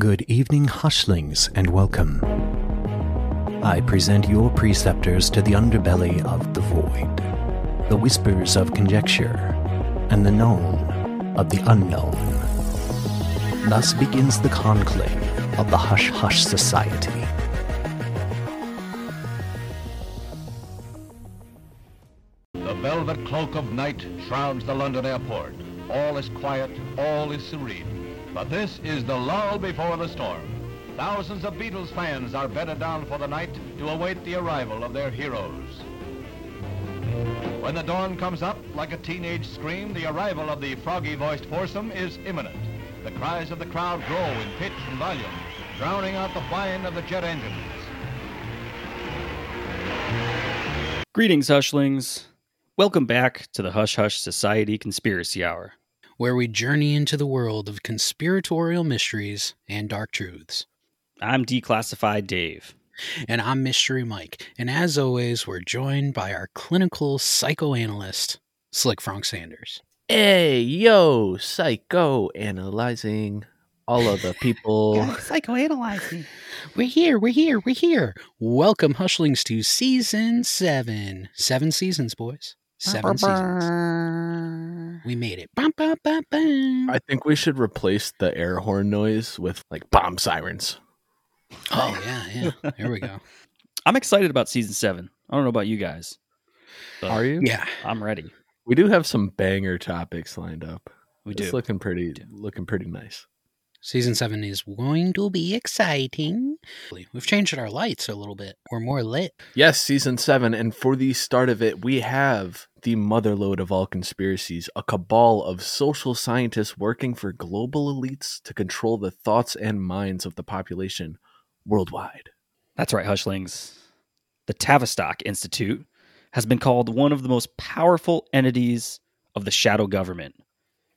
Good evening, hushlings, and welcome. I present your preceptors to the underbelly of the void, the whispers of conjecture, and the known of the unknown. Thus begins the conclave of the Hush Hush Society. The velvet cloak of night shrouds the London airport. All is quiet, all is serene. But this is the lull before the storm. Thousands of Beatles fans are bedded down for the night to await the arrival of their heroes. When the dawn comes up like a teenage scream, the arrival of the froggy-voiced foursome is imminent. The cries of the crowd grow in pitch and volume, drowning out the whine of the jet engines. Greetings, Hushlings. Welcome back to the Hush Hush Society Conspiracy Hour. Where we journey into the world of conspiratorial mysteries and dark truths. I'm Declassified Dave. And I'm Mystery Mike. And as always, we're joined by our clinical psychoanalyst, Slick Frank Sanders. Hey, yo, psycho analyzing all of the people. psychoanalyzing. We're here, we're here, we're here. Welcome, Hushlings, to season seven. Seven seasons, boys. Seven seasons. We made it. Bum, bum, bum, bum. I think we should replace the air horn noise with like bomb sirens. Oh, yeah, yeah. There we go. I'm excited about season seven. I don't know about you guys. but Are you? Yeah. I'm ready. We do have some banger topics lined up. We It's do. looking pretty, do. looking pretty nice. Season seven is going to be exciting. We've changed our lights a little bit. We're more lit. Yes, season seven, and for the start of it, we have the motherlode of all conspiracies, a cabal of social scientists working for global elites to control the thoughts and minds of the population worldwide. That's right, Hushlings. The Tavistock Institute has been called one of the most powerful entities of the shadow government.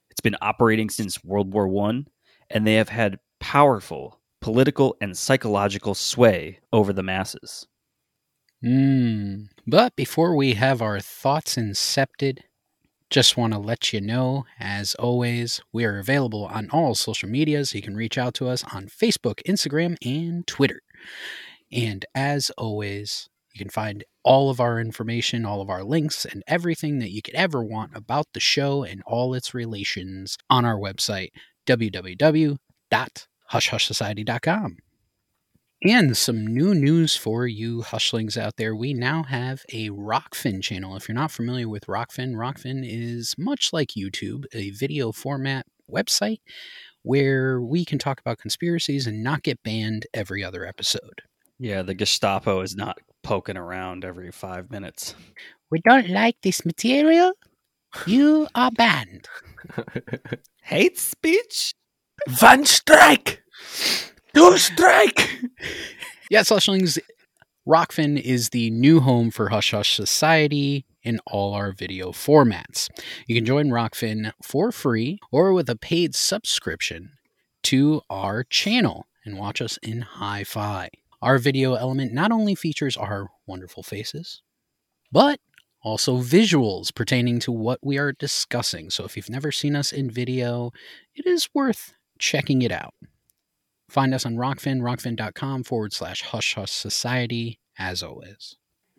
It's been operating since World War One, and they have had powerful political and psychological sway over the masses. Hmm. But before we have our thoughts incepted, just want to let you know, as always, we are available on all social medias. You can reach out to us on Facebook, Instagram, and Twitter. And as always, you can find all of our information, all of our links, and everything that you could ever want about the show and all its relations on our website, www.hushhushsociety.com. And some new news for you hushlings out there. We now have a Rokfin channel. If you're not familiar with Rokfin, Rokfin is much like YouTube, a video format website where we can talk about conspiracies and not get banned every other episode. Yeah, the Gestapo is not poking around every five minutes. We don't like this material. You are banned. Hate speech? One strike! Two strike! Yes, Hushlings, Rokfin is the new home for Hush Hush Society in all our video formats. You can join Rokfin for free or with a paid subscription to our channel and watch us in hi fi. Our video element not only features our wonderful faces, but also visuals pertaining to what we are discussing. So if you've never seen us in video, it is worth checking it out. Find us on Rokfin, rokfin.com forward slash hush hush society, as always.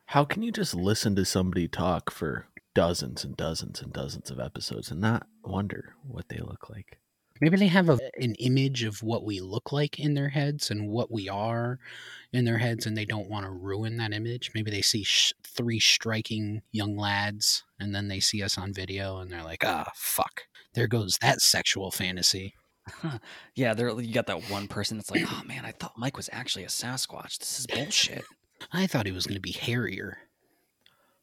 How can you just listen to somebody talk for dozens and dozens and dozens of episodes and not wonder what they look like? Maybe they have a, an image of what we look like in their heads and what we are in their heads, and they don't want to ruin that image. Maybe they see sh- three striking young lads, and then they see us on video, and they're like, ah, fuck. There goes that sexual fantasy. Yeah, there you got that one person that's like, oh man, I thought Mike was actually a Sasquatch. This is bullshit. I thought he was going to be hairier.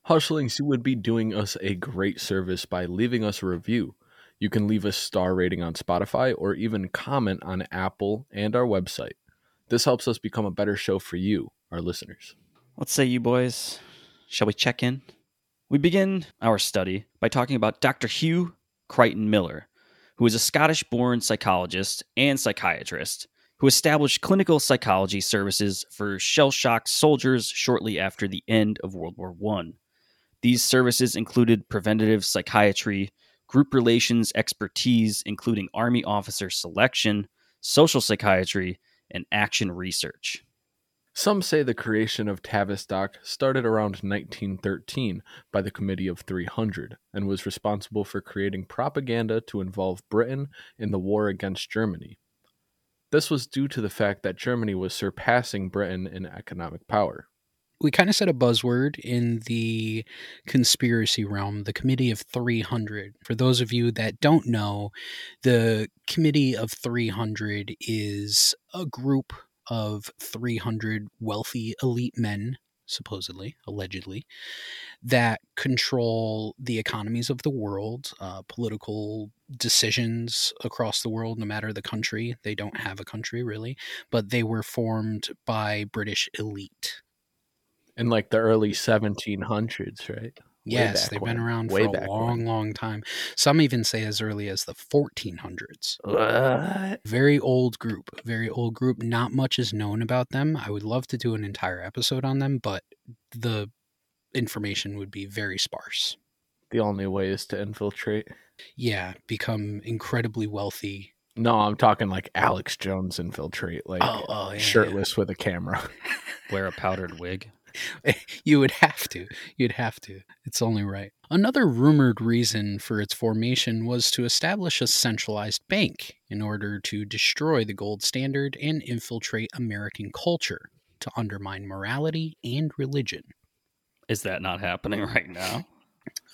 Hushlings, you would be doing us a great service by leaving us a review. You can leave a star rating on Spotify or even comment on Apple and our website. This helps us become a better show for you, our listeners. What say you boys? Shall we check in? We begin our study by talking about Dr. Hugh Crichton Miller, who is a Scottish born psychologist and psychiatrist who established clinical psychology services for shell shocked soldiers shortly after the end of World War I. These services included preventative psychiatry, group relations expertise, including Army officer selection, social psychiatry, and action research. Some say the creation of Tavistock started around 1913 by the Committee of 300 and was responsible for creating propaganda to involve Britain in the war against Germany. This was due to the fact that Germany was surpassing Britain in economic power. We kind of said a buzzword in the conspiracy realm, the Committee of 300. For those of you that don't know, the Committee of 300 is a group of 300 wealthy elite men, supposedly, allegedly, that control the economies of the world, uh, political decisions across the world, no matter the country. They don't have a country, really, but they were formed by British elite. In like the early 1700s, right? Yes, they've when. been around for a long, when. long time. Some even say as early as the 1400s. What? Very old group, very old group. Not much is known about them. I would love to do an entire episode on them, but the information would be very sparse. The only way is to infiltrate. Yeah, become incredibly wealthy. No, I'm talking like Alex Jones infiltrate, like Oh, oh, yeah, shirtless with a camera. Wear a powdered wig. You would have to. You'd have to. It's only right. Another rumored reason for its formation was to establish a centralized bank in order to destroy the gold standard and infiltrate American culture to undermine morality and religion. Is that not happening right now?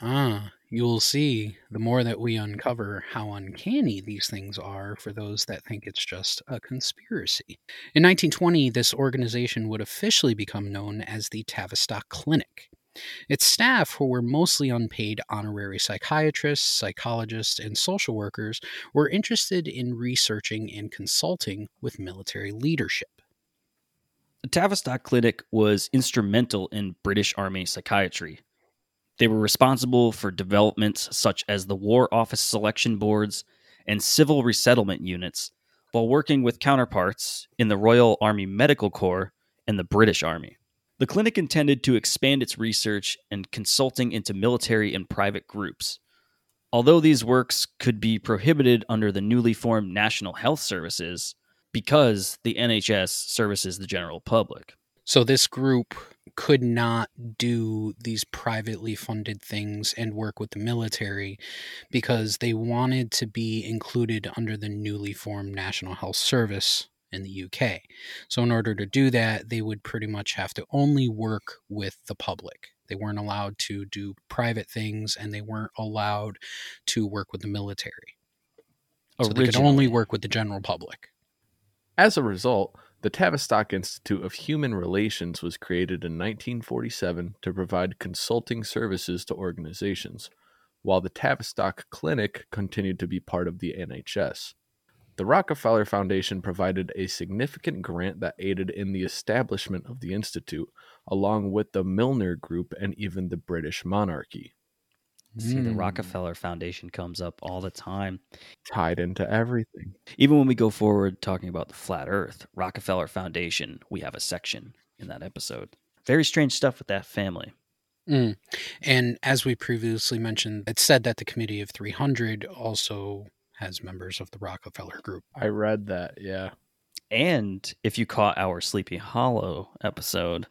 Ah, you'll see the more that we uncover how uncanny these things are for those that think it's just a conspiracy. In 1920, this organization would officially become known as the Tavistock Clinic. Its staff, who were mostly unpaid honorary psychiatrists, psychologists, and social workers, were interested in researching and consulting with military leadership. The Tavistock Clinic was instrumental in British Army psychiatry. They were responsible for developments such as the War Office selection boards and civil resettlement units, while working with counterparts in the Royal Army Medical Corps and the British Army. The clinic intended to expand its research and consulting into military and private groups. Although these works could be prohibited under the newly formed National Health Services, because the NHS services the general public. So this group could not do these privately funded things and work with the military because they wanted to be included under the newly formed National Health Service in the UK. So in order to do that, they would pretty much have to only work with the public. They weren't allowed to do private things and they weren't allowed to work with the military. So they could only work with the general public. As a result, the Tavistock Institute of Human Relations was created in 1947 to provide consulting services to organizations, while the Tavistock Clinic continued to be part of the NHS. The Rockefeller Foundation provided a significant grant that aided in the establishment of the institute, along with the Milner Group and even the British monarchy, See, the Mm. Rockefeller Foundation comes up all the time. tied into everything. Even when we go forward talking about the flat earth, Rockefeller Foundation, we have a section in that episode. Very strange stuff with that family. Mm. And as we previously mentioned, it's said that the Committee of 300 also has members of the Rockefeller Group. I read that, yeah. And if you caught our Sleepy Hollow episode,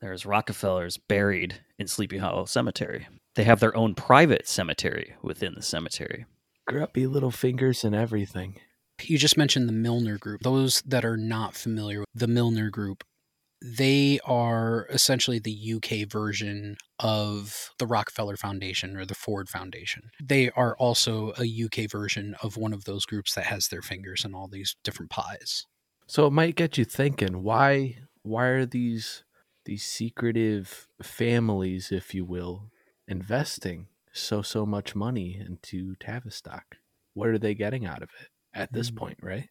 there's Rockefellers buried in Sleepy Hollow Cemetery. They have their own private cemetery within the cemetery. Grumpy little fingers and everything. You just mentioned the Milner Group. Those that are not familiar with the Milner Group, they are essentially the UK version of the Rockefeller Foundation or the Ford Foundation. They are also a UK version of one of those groups that has their fingers in all these different pies. So it might get you thinking why why are these these secretive families, if you will, investing so so much money into Tavistock? What are they getting out of it at this Mm. point, right?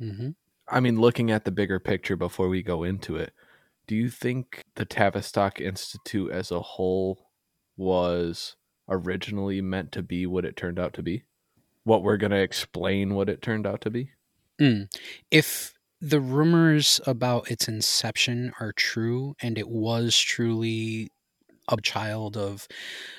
Mm-hmm. I mean, looking at the bigger picture before we go into it, do you think the Tavistock Institute as a whole was originally meant to be what it turned out to be? What we're going to explain what it turned out to be? Mm. If the rumors about its inception are true and it was truly a child of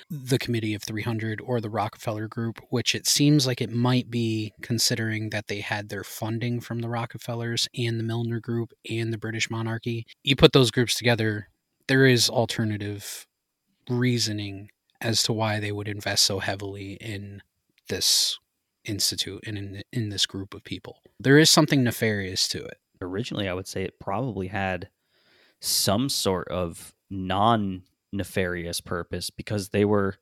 the Committee of 300 or the Rockefeller Group, which it seems like it might be considering that they had their funding from the Rockefellers and the Milner Group and the British monarchy. You put those groups together, there is alternative reasoning as to why they would invest so heavily in this institute and in, in this group of people. There is something nefarious to it. Originally, I would say it probably had some sort of non nefarious purpose because they were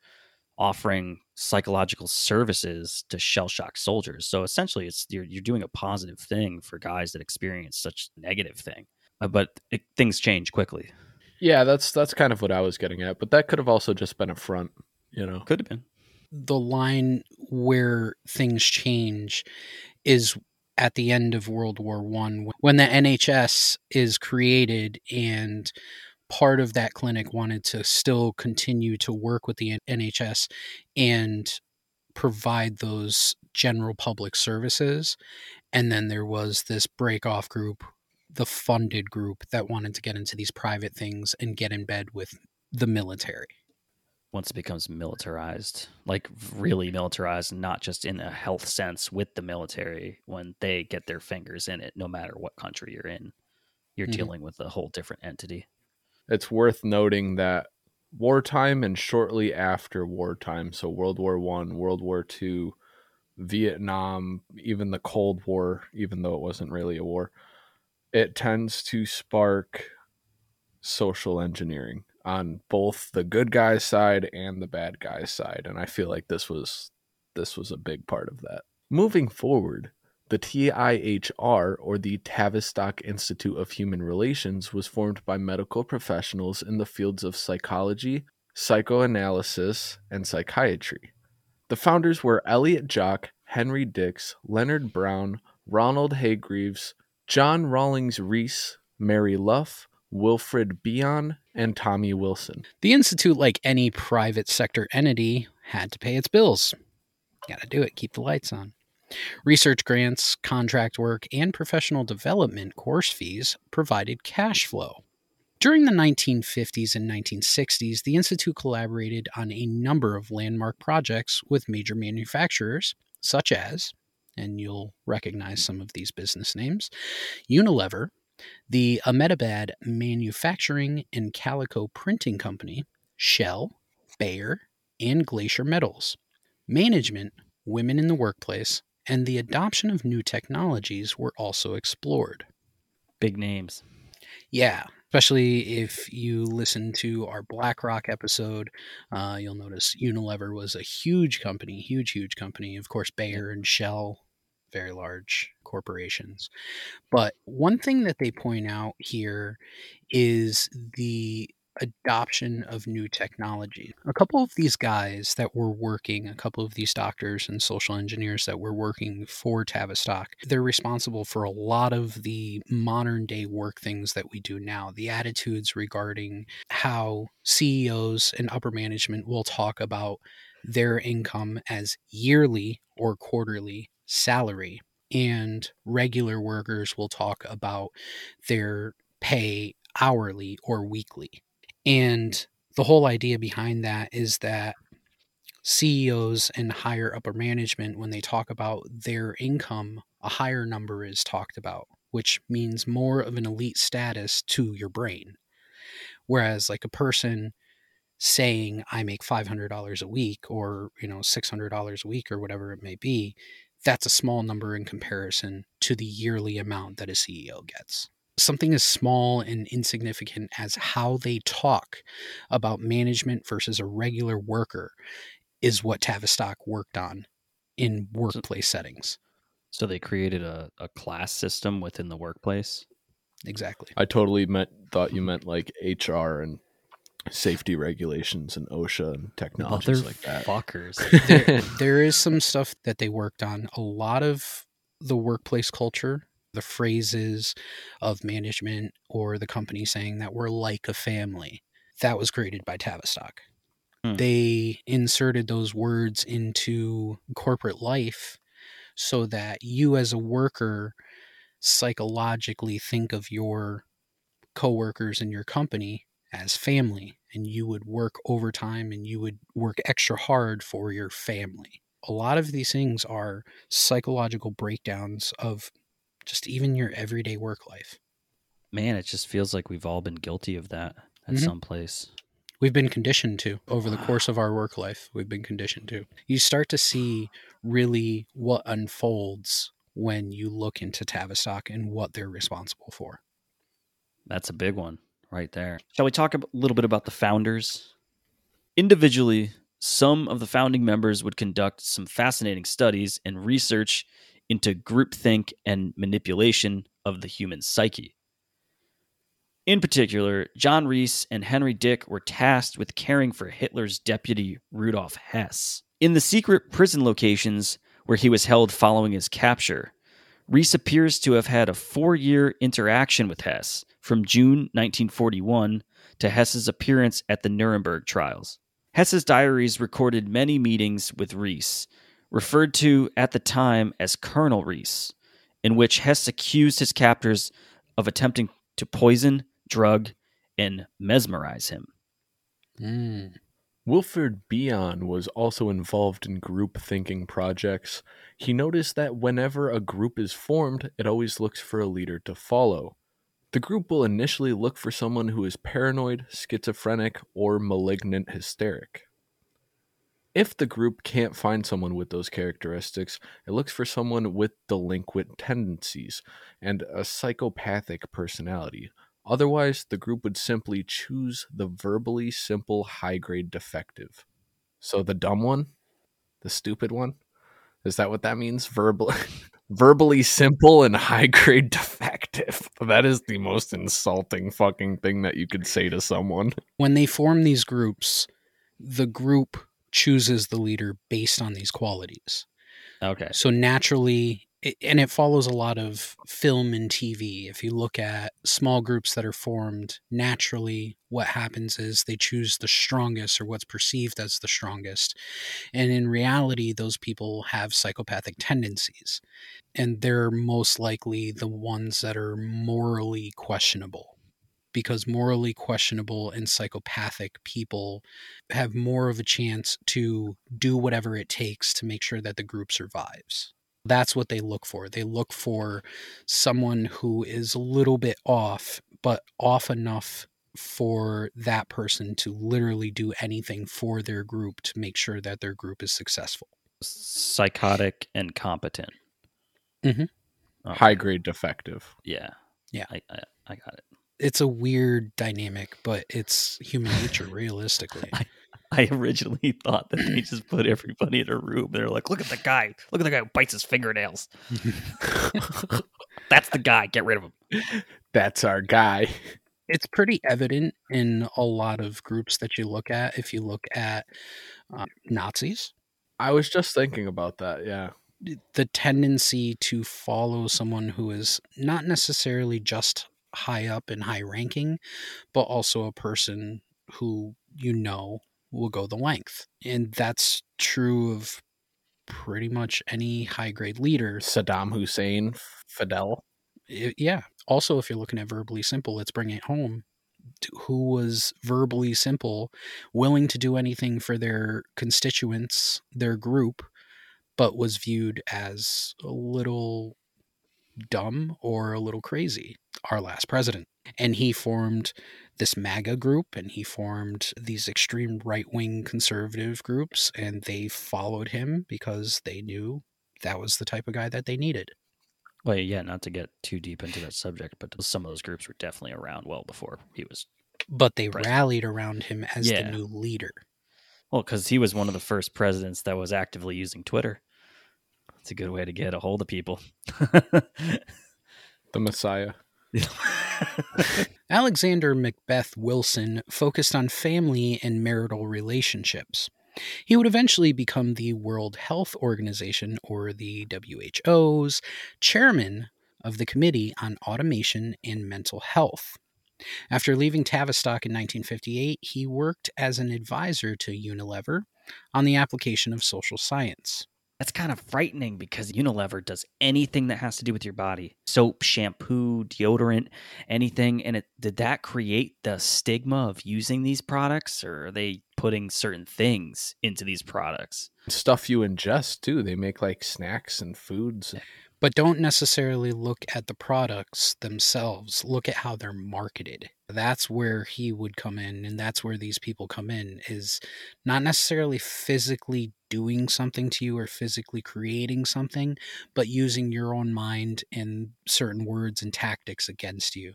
offering psychological services to shell shock soldiers. So essentially, it's you're you're doing a positive thing for guys that experience such negative thing. Uh, but it, things change quickly. Yeah, that's that's kind of what I was getting at. But that could have also just been a front, you know. Could have been. The line where things change is at the end of World War One when the NHS is created and part of that clinic wanted to still continue to work with the NHS and provide those general public services. And then there was this break off group, the funded group that wanted to get into these private things and get in bed with the military. Once it becomes militarized, like really militarized, not just in a health sense with the military, when they get their fingers in it, no matter what country you're in, you're mm-hmm. dealing with a whole different entity it's worth noting that wartime and shortly after wartime, so World War One, World War Two, Vietnam, even the Cold War, even though it wasn't really a war, it tends to spark social engineering on both the good guys side and the bad guys side and i feel like this was this was a big part of that. Moving forward the TIHR, or the Tavistock Institute of Human Relations, was formed by medical professionals in the fields of psychology, psychoanalysis, and psychiatry. The founders were Elliott Jaques, Henry Dicks, Leonard Brown, Ronald Hargreaves, John Rawlings Rees, Mary Luff, Wilfred Bion, and Tommy Wilson. The Institute, like any private sector entity, had to pay its bills. Gotta do it, keep the lights on. Research grants, contract work, and professional development course fees provided cash flow. During the 1950s and 1960s, the Institute collaborated on a number of landmark projects with major manufacturers, such as, and you'll recognize some of these business names Unilever, the Ahmedabad Manufacturing and Calico Printing Company, Shell, Bayer, and Glacier Metals. Management, women in the workplace, and the adoption of new technologies were also explored. Big names. Yeah, especially if you listen to our BlackRock episode, uh, you'll notice Unilever was a huge company, huge, huge company. Of course, Bayer and Shell, very large corporations. But one thing that they point out here is the adoption of new technology. A couple of these guys that were working, a couple of these doctors and social engineers that were working for Tavistock, they're responsible for a lot of the modern day work things that we do now. The attitudes regarding how CEOs and upper management will talk about their income as yearly or quarterly salary and regular workers will talk about their pay hourly or weekly. And the whole idea behind that is that CEOs and higher upper management, when they talk about their income, a higher number is talked about, which means more of an elite status to your brain. Whereas, like a person saying, I make $500 a week or, you know, $600 a week or whatever it may be, that's a small number in comparison to the yearly amount that a CEO gets something as small and insignificant as how they talk about management versus a regular worker is what Tavistock worked on in workplace so, settings. So they created a, a class system within the workplace. Exactly. I totally meant thought you meant like HR and safety regulations and OSHA and technologies like that. Fuckers. there, there is some stuff that they worked on. A lot of the workplace culture the phrases of management or the company saying that we're like a family. That was created by Tavistock. Hmm. They inserted those words into corporate life so that you, as a worker, psychologically think of your coworkers in your company as family and you would work overtime and you would work extra hard for your family. A lot of these things are psychological breakdowns of just even your everyday work life. Man, it just feels like we've all been guilty of that at Mhm. some place. We've been conditioned to over the course of our work life. We've been conditioned to. You start to see really what unfolds when you look into Tavistock and what they're responsible for. That's a big one right there. Shall we talk a little bit about the founders? Individually, some of the founding members would conduct some fascinating studies and research into groupthink and manipulation of the human psyche. In particular, John Rees and Henry Dick were tasked with caring for Hitler's deputy Rudolf Hess. In the secret prison locations where he was held following his capture, Rees appears to have had a four year interaction with Hess from June 1941 to Hess's appearance at the Nuremberg trials. Hess's diaries recorded many meetings with Rees, referred to at the time as Colonel Rees, in which Hess accused his captors of attempting to poison, drug, and mesmerize him. Mm. Wilfred Bion was also involved in group thinking projects. He noticed that whenever a group is formed, it always looks for a leader to follow. The group will initially look for someone who is paranoid, schizophrenic, or malignant hysteric. If the group can't find someone with those characteristics, it looks for someone with delinquent tendencies and a psychopathic personality. Otherwise, the group would simply choose the verbally simple high grade defective. So the dumb one? The stupid one? Is that what that means? Verbal verbally simple and high grade defective. That is the most insulting fucking thing that you could say to someone. When they form these groups, the group chooses the leader based on these qualities. Okay. So naturally, it, and it follows a lot of film and TV. If you look at small groups that are formed, naturally, what happens is they choose the strongest or what's perceived as the strongest. And in reality, those people have psychopathic tendencies. And they're most likely the ones that are morally questionable. Because morally questionable and psychopathic people have more of a chance to do whatever it takes to make sure that the group survives. That's what they look for. They look for someone who is a little bit off, but off enough for that person to literally do anything for their group to make sure that their group is successful. Psychotic and competent. Mhm. Okay. High grade defective. Yeah. Yeah. I, I, I got it. It's a weird dynamic, but it's human nature, realistically. I originally thought that they just put everybody in a room. They're like, look at the guy. Look at the guy who bites his fingernails. That's the guy. Get rid of him. That's our guy. it's pretty evident in a lot of groups that you look at. If you look at um, Nazis, I was just thinking about that. Yeah. the tendency to follow someone who is not necessarily just high up and high ranking, but also a person who you know will go the length. And that's true of pretty much any high grade leader. Saddam Hussein, Fidel. I- yeah. Also, if you're looking at verbally simple, let's bring it home. Who was verbally simple, willing to do anything for their constituents, their group, but was viewed as a little dumb or a little crazy? Our last president. And he formed this MAGA group and he formed these extreme right wing conservative groups, and they followed him because they knew that was the type of guy that they needed. Well, yeah, not to get too deep into that subject, but some of those groups were definitely around well before he was. but they President. rallied around him as Yeah. the new leader. Well, because he was one of the first presidents that was actively using Twitter. It's a good way to get a hold of people. The Messiah. Alexander Macbeth Wilson focused on family and marital relationships. He would eventually become the World Health Organization, or the WHO's, chairman of the Committee on Automation and Mental Health. After leaving Tavistock in 1958, he worked as an advisor to Unilever on the application of social science. That's kind of frightening because Unilever does anything that has to do with your body soap, shampoo, deodorant, anything. And it, did that create the stigma of using these products or are they putting certain things into these products? Stuff you ingest too. They make like snacks and foods. but don't necessarily look at the products themselves. Look at how they're marketed. That's where he would come in, and that's where these people come in is not necessarily physically doing something to you or physically creating something, but using your own mind and certain words and tactics against you.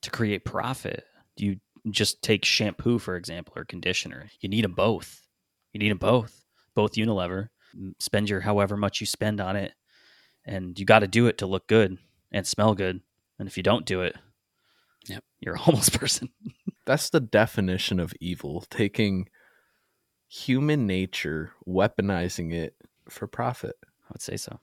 To create profit, you just take shampoo, for example, or conditioner. You need them both. You need them both, both Unilever. Spend your however much you spend on it and you got to do it to look good and smell good. And if you don't do it, Yep. you're a homeless person. That's the definition of evil, taking human nature, weaponizing it for profit. I would say so.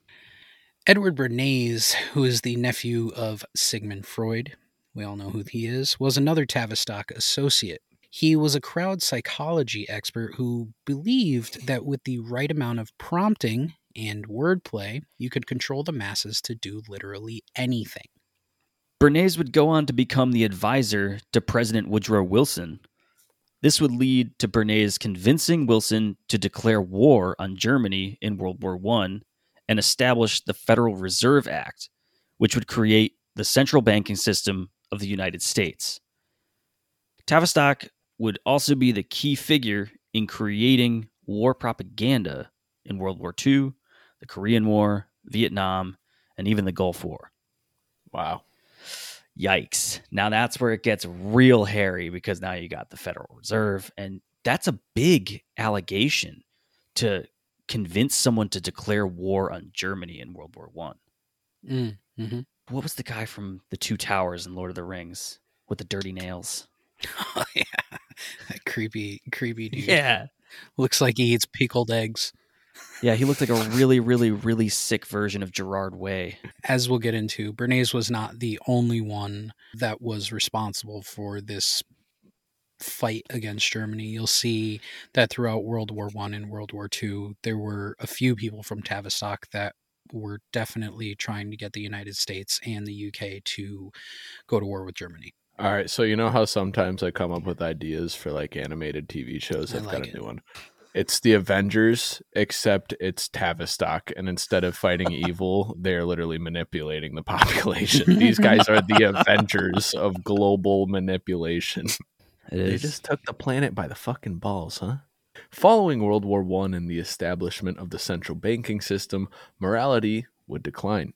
Edward Bernays, who is the nephew of Sigmund Freud, we all know who he is, was another Tavistock associate. He was a crowd psychology expert who believed that with the right amount of prompting and wordplay, you could control the masses to do literally anything. Bernays would go on to become the advisor to President Woodrow Wilson. This would lead to Bernays convincing Wilson to declare war on Germany in World War I and establish the Federal Reserve Act, which would create the central banking system of the United States. Tavistock would also be the key figure in creating war propaganda in World War II, the Korean War, Vietnam, and even the Gulf War. Wow. Yikes. Now that's where it gets real hairy because now you got the Federal Reserve, and that's a big allegation to convince someone to declare war on Germany in World War One. Mm, hmm What was the guy from the Two Towers in Lord of the Rings with the dirty nails? Oh, yeah. That creepy, creepy dude. Yeah. Looks like he eats pickled eggs. Yeah, he looked like a really, really, really sick version of Gerard Way. as we'll get into, Bernays was not the only one that was responsible for this fight against Germany. You'll see that throughout World War One and World War Two, there were a few people from Tavistock that were definitely trying to get the United States and the UK to go to war with Germany. All right, so you know how sometimes I come up with ideas for like animated TV shows. I I've like got a it. new one. It's the Avengers, except it's Tavistock, and instead of fighting evil, they're literally manipulating the population. These guys are the Avengers of global manipulation. They just took the planet by the fucking balls, huh? Following World War One and the establishment of the central banking system, morality would decline,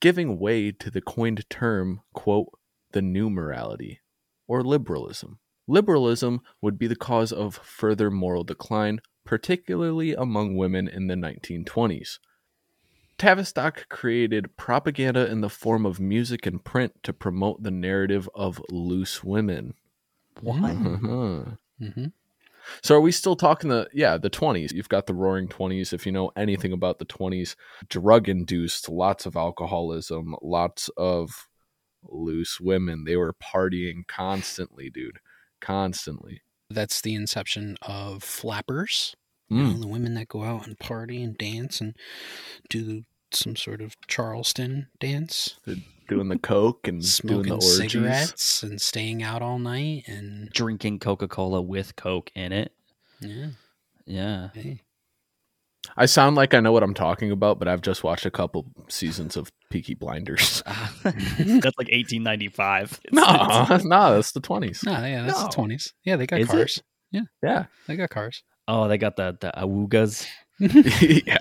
giving way to the coined term, quote, the new morality, or liberalism. Liberalism would be the cause of further moral decline, particularly among women in the 1920s. Tavistock created propaganda in the form of music and print to promote the narrative of loose women. what? Uh-huh. hmm So are we still talking the yeah, the 20s. You've got the roaring 20s if you know anything about the 20s, drug induced, lots of alcoholism, lots of loose women. They were partying constantly, dude. Constantly. That's the inception of flappers. You know, Mm. the women that go out and party and dance and do some sort of Charleston dance. Doing the coke and doing the orgies. cigarettes and staying out all night and Drinking Coca Cola with Coke in it. yeah Yeah. hey I sound like I know what I'm talking about, but I've just watched a couple seasons of Peaky Blinders. That's like 1895. It's- no, it's- no, that's the 20s. no yeah that's No. the 20s yeah they got Is it? cars Yeah. Yeah. They got cars Oh, they got the the awoogas. yeah,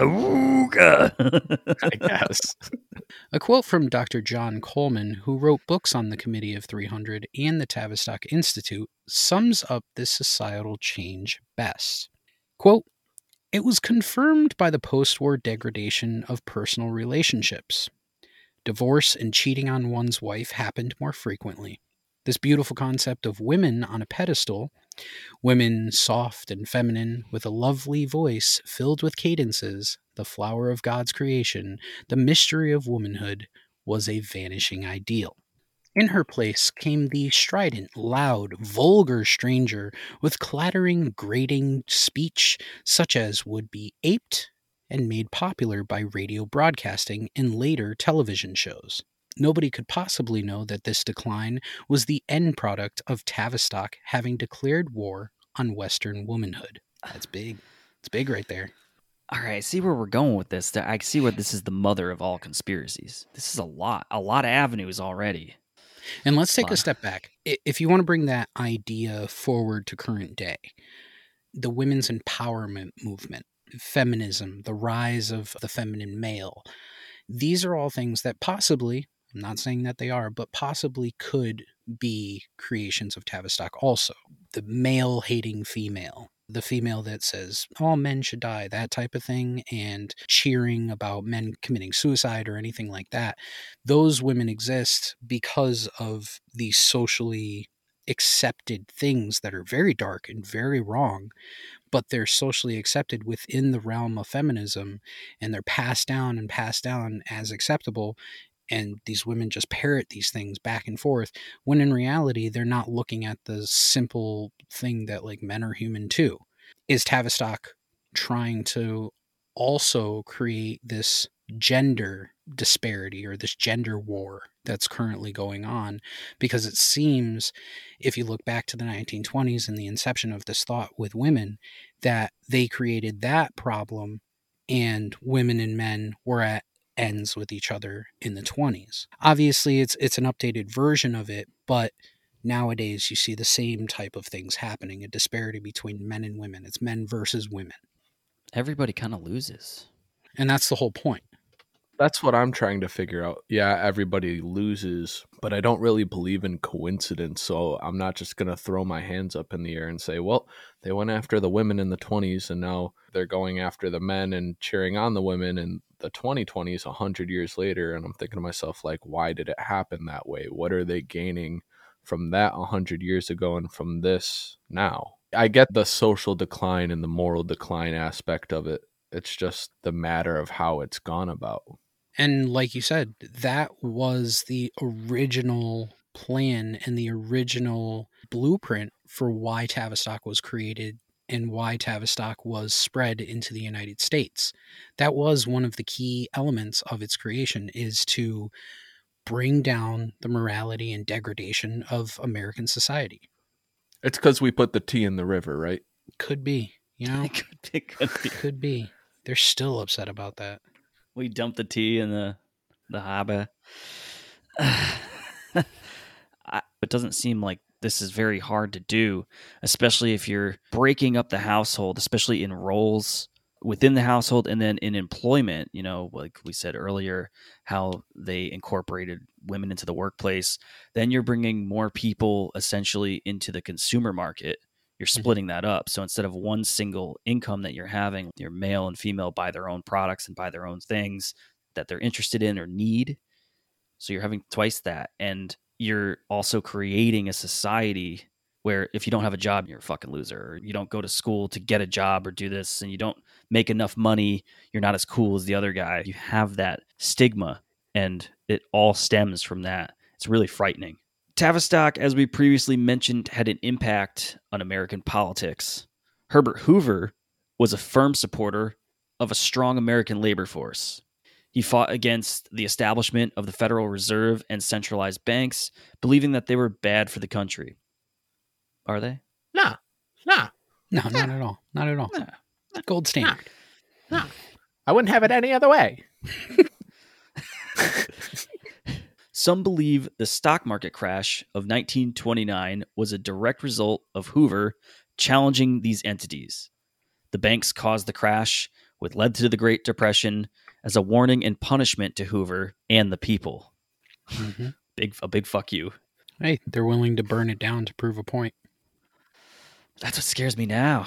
Awooga. I guess. a quote from dr john coleman who wrote books on the committee of 300 and the tavistock institute sums up this societal change best quote it was confirmed by the post-war degradation of personal relationships divorce and cheating on one's wife happened more frequently this beautiful concept of women on a pedestal, women soft and feminine, with a lovely voice filled with cadences, the flower of God's creation, the mystery of womanhood, was a vanishing ideal. In her place came the strident, loud, vulgar stranger with clattering, grating speech such as would be aped and made popular by radio broadcasting and later television shows. Nobody could possibly know that this decline was the end product of Tavistock having declared war on Western womanhood. That's big. It's big right there. All right, I see where we're going with this. I see where this is the mother of all conspiracies. This is a lot, a lot of avenues already. And let's take a step back. If you want to bring that idea forward to current day, the women's empowerment movement, feminism, the rise of the feminine male, these are all things that possibly, I'm not saying that they are, but possibly could be creations of Tavistock also. The male hating female, the female that says all men should die, that type of thing, and cheering about men committing suicide or anything like that those women exist because of these socially accepted things that are very dark and very wrong, but they're socially accepted within the realm of feminism and they're passed down and passed down as acceptable. And these women just parrot these things back and forth when in reality, they're not looking at the simple thing that like men are human too. Is Tavistock trying to also create this gender disparity or this gender war that's currently going on because it seems if you look back to the 1920s and the inception of this thought with women that they created that problem and women and men were at ends with each other in the 20s obviously it's it's an updated version of it but nowadays you see the same type of things happening a disparity between men and women. It's men versus women. Everybody kind of loses. and that's the whole point That's what I'm trying to figure out. Yeah, everybody loses, but I don't really believe in coincidence. So I'm not just going to throw my hands up in the air and say, well, they went after the women in the 20s and now they're going after the men and cheering on the women in the 2020s 100 years later. And I'm thinking to myself, like, why did it happen that way? What are they gaining from that 100 years ago and from this now? I get the social decline and the moral decline aspect of it. It's just the matter of how it's gone about. And like you said, that was the original plan and the original blueprint for why Tavistock was created and why Tavistock was spread into the United States. That was one of the key elements of its creation is to bring down the morality and degradation of American society. It's because we put the tea in the river, right? Could be, you know, It could be, it could be. could be. They're still upset about that. We dumped the tea in the the harbor. It doesn't seem like this is very hard to do, especially if you're breaking up the household, especially in roles within the household and then in employment. You know, like we said earlier, how they incorporated women into the workplace. Then you're bringing more people essentially into the consumer market. You're mm-hmm. splitting that up. So instead of one single income that you're having, your male and female buy their own products and buy their own things that they're interested in or need. So you're having twice that. And you're also creating a society where if you don't have a job, you're a fucking loser. Or you don't go to school to get a job or do this and you don't make enough money, you're not as cool as the other guy. You have that stigma and it all stems from that. It's really frightening. Tavistock, as we previously mentioned, had an impact on American politics. Herbert Hoover was a firm supporter of a strong American labor force. He fought against the establishment of the Federal Reserve and centralized banks, believing that they were bad for the country. Are they? Nah, nah, No, not at all. Not at all. nah, Gold standard. nah. I wouldn't have it any other way. Some believe the stock market crash of 1929 was a direct result of Hoover challenging these entities. The banks caused the crash, which led to the Great Depression, as a warning and punishment to Hoover and the people. Mhm. Big a big fuck you. Hey, they're willing to burn it down to prove a point. That's what scares me now.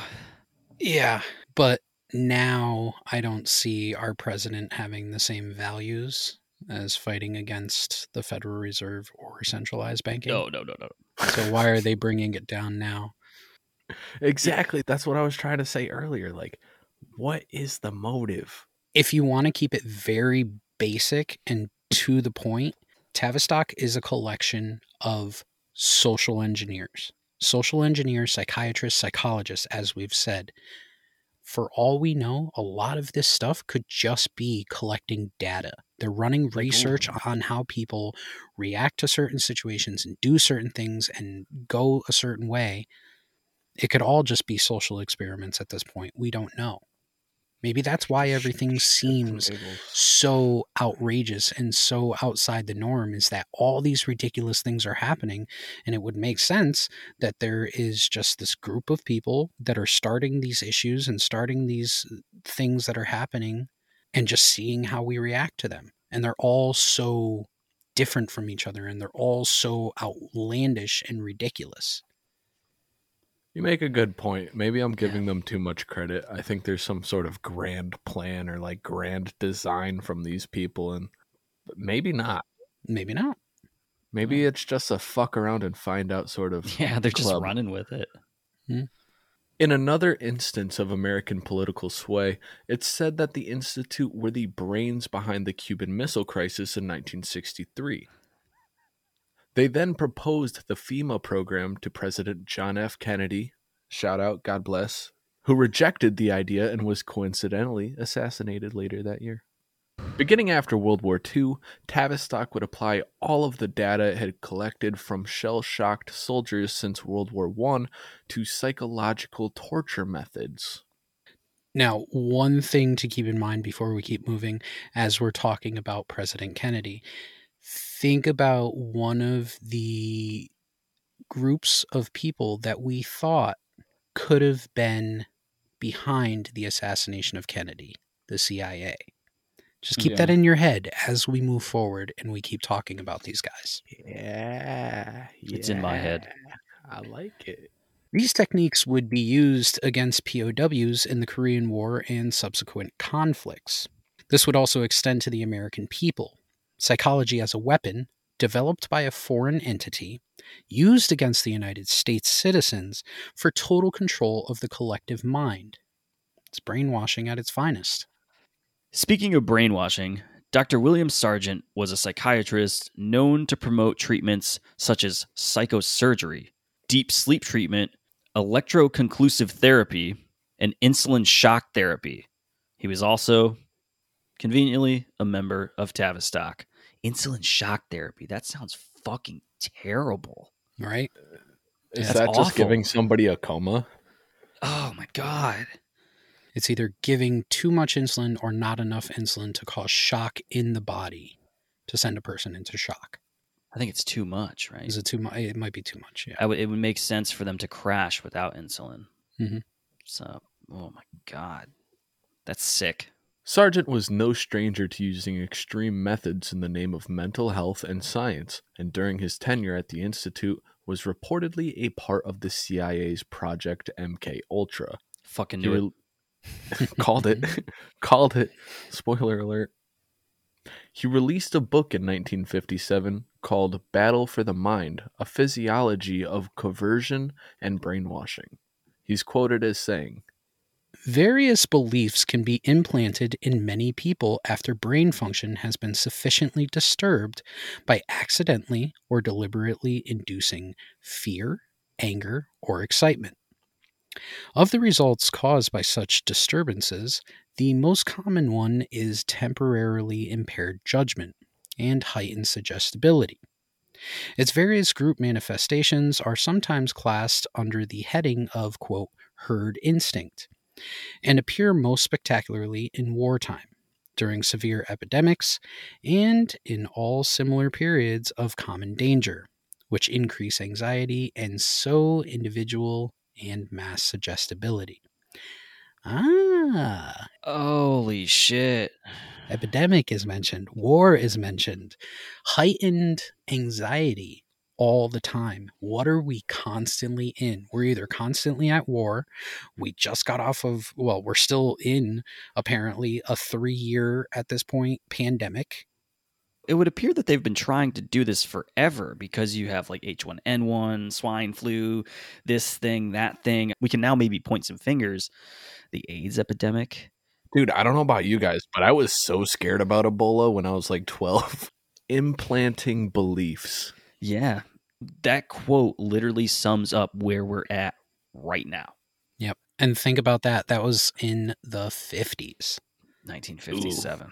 Yeah, but now I don't see our president having the same values as fighting against the Federal Reserve or centralized banking. No, no, no, no. So why are they bringing it down now? Exactly. That's what I was trying to say earlier. Like, what is the motive? If you want to keep it very basic and to the point, Tavistock is a collection of social engineers, social engineers, psychiatrists, psychologists, as we've said. For all we know, a lot of this stuff could just be collecting data. They're running research on how people react to certain situations and do certain things and go a certain way. It could all just be social experiments at this point. We don't know. Maybe that's why everything seems so outrageous and so outside the norm is that all these ridiculous things are happening. And it would make sense that there is just this group of people that are starting these issues and starting these uh, things that are happening and just seeing how we react to them. And they're all so different from each other and they're all so outlandish and ridiculous. You make a good point. Maybe I'm giving them too much credit. I think there's some sort of grand plan or like grand design from these people, and but maybe not. Maybe not. Maybe it's just a fuck around and find out sort of. Yeah, they're just running with it. Hmm. In another instance of American political sway, it's said that the Institute were the brains behind the Cuban Missile Crisis in 1963. They then proposed the FEMA program to President John F. Kennedy, shout out, God bless, who rejected the idea and was coincidentally assassinated later that year. Beginning after World War II, Tavistock would apply all of the data it had collected from shell shocked soldiers since World War I to psychological torture methods. Now, one thing to keep in mind before we keep moving as we're talking about President Kennedy, think about one of the groups of people that we thought could have been behind the assassination of Kennedy, the CIA. Just keep that in your head as we move forward and we keep talking about these guys. Yeah. It's in my head. I like it. These techniques would be used against POWs in the Korean War and subsequent conflicts. This would also extend to the American people. Psychology as a weapon, developed by a foreign entity, used against the United States citizens for total control of the collective mind. It's brainwashing at its finest. Speaking of brainwashing, Dr. William Sargant was a psychiatrist known to promote treatments such as psychosurgery, deep sleep treatment, electroconvulsive therapy, and insulin shock therapy. He was also, conveniently, a member of Tavistock. Insulin shock therapy. That sounds fucking terrible. Right? Is That's that just awful. giving somebody a coma? Oh my God. It's either giving too much insulin or not enough insulin to cause shock in the body to send a person into shock. I think it's too much, right? Is it too much? It might be too much. Yeah. I it would make sense for them to crash without insulin. Mhm. So, oh my god, that's sick. Sargant was no stranger to using extreme methods in the name of mental health and science, and during his tenure at the institute was reportedly a part of the CIA's Project MK Ultra. Fucking knew it. called it called it spoiler alert. He released a book in 1957 called Battle for the Mind: A Physiology of Coercion and Brainwashing. He's quoted as saying, Various beliefs can be implanted in many people after brain function has been sufficiently disturbed by accidentally or deliberately inducing fear, anger, or excitement. Of the results caused by such disturbances, the most common one is temporarily impaired judgment and heightened suggestibility. Its various group manifestations are sometimes classed under the heading of, quote, herd instinct and appear most spectacularly in wartime, during severe epidemics, and in all similar periods of common danger, which increase anxiety and so individual and mass suggestibility. Ah, Holy shit! epidemic is mentioned, war is mentioned, heightened anxiety all the time. What are we constantly in? We're either constantly at war, we just got off of, well, we're still in apparently a three year at this point pandemic. It would appear that they've been trying to do this forever because you have like H1N1, swine flu, this thing, that thing. We can now maybe point some fingers. The AIDS epidemic. Dude, I don't know about you guys, but I was so scared about Ebola when I was like 12. implanting beliefs. Yeah. That quote literally sums up where we're at right now. Yep. And think about that. That was in the 50s. 1957.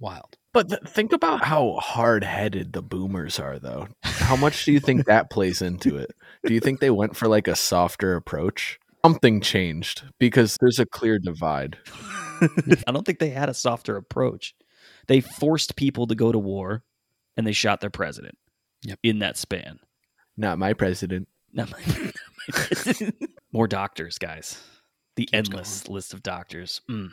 Wild. But th- think about how hard headed the boomers are, though. How much do you think that plays into it? Do you think they went for like a softer approach? Something changed because there's a clear divide. I don't think they had a softer approach. They forced people to go to war and they shot their president Yep. in that span. Not my president. Not my- not my president. More doctors, guys. The Keeps endless list of doctors. Mm.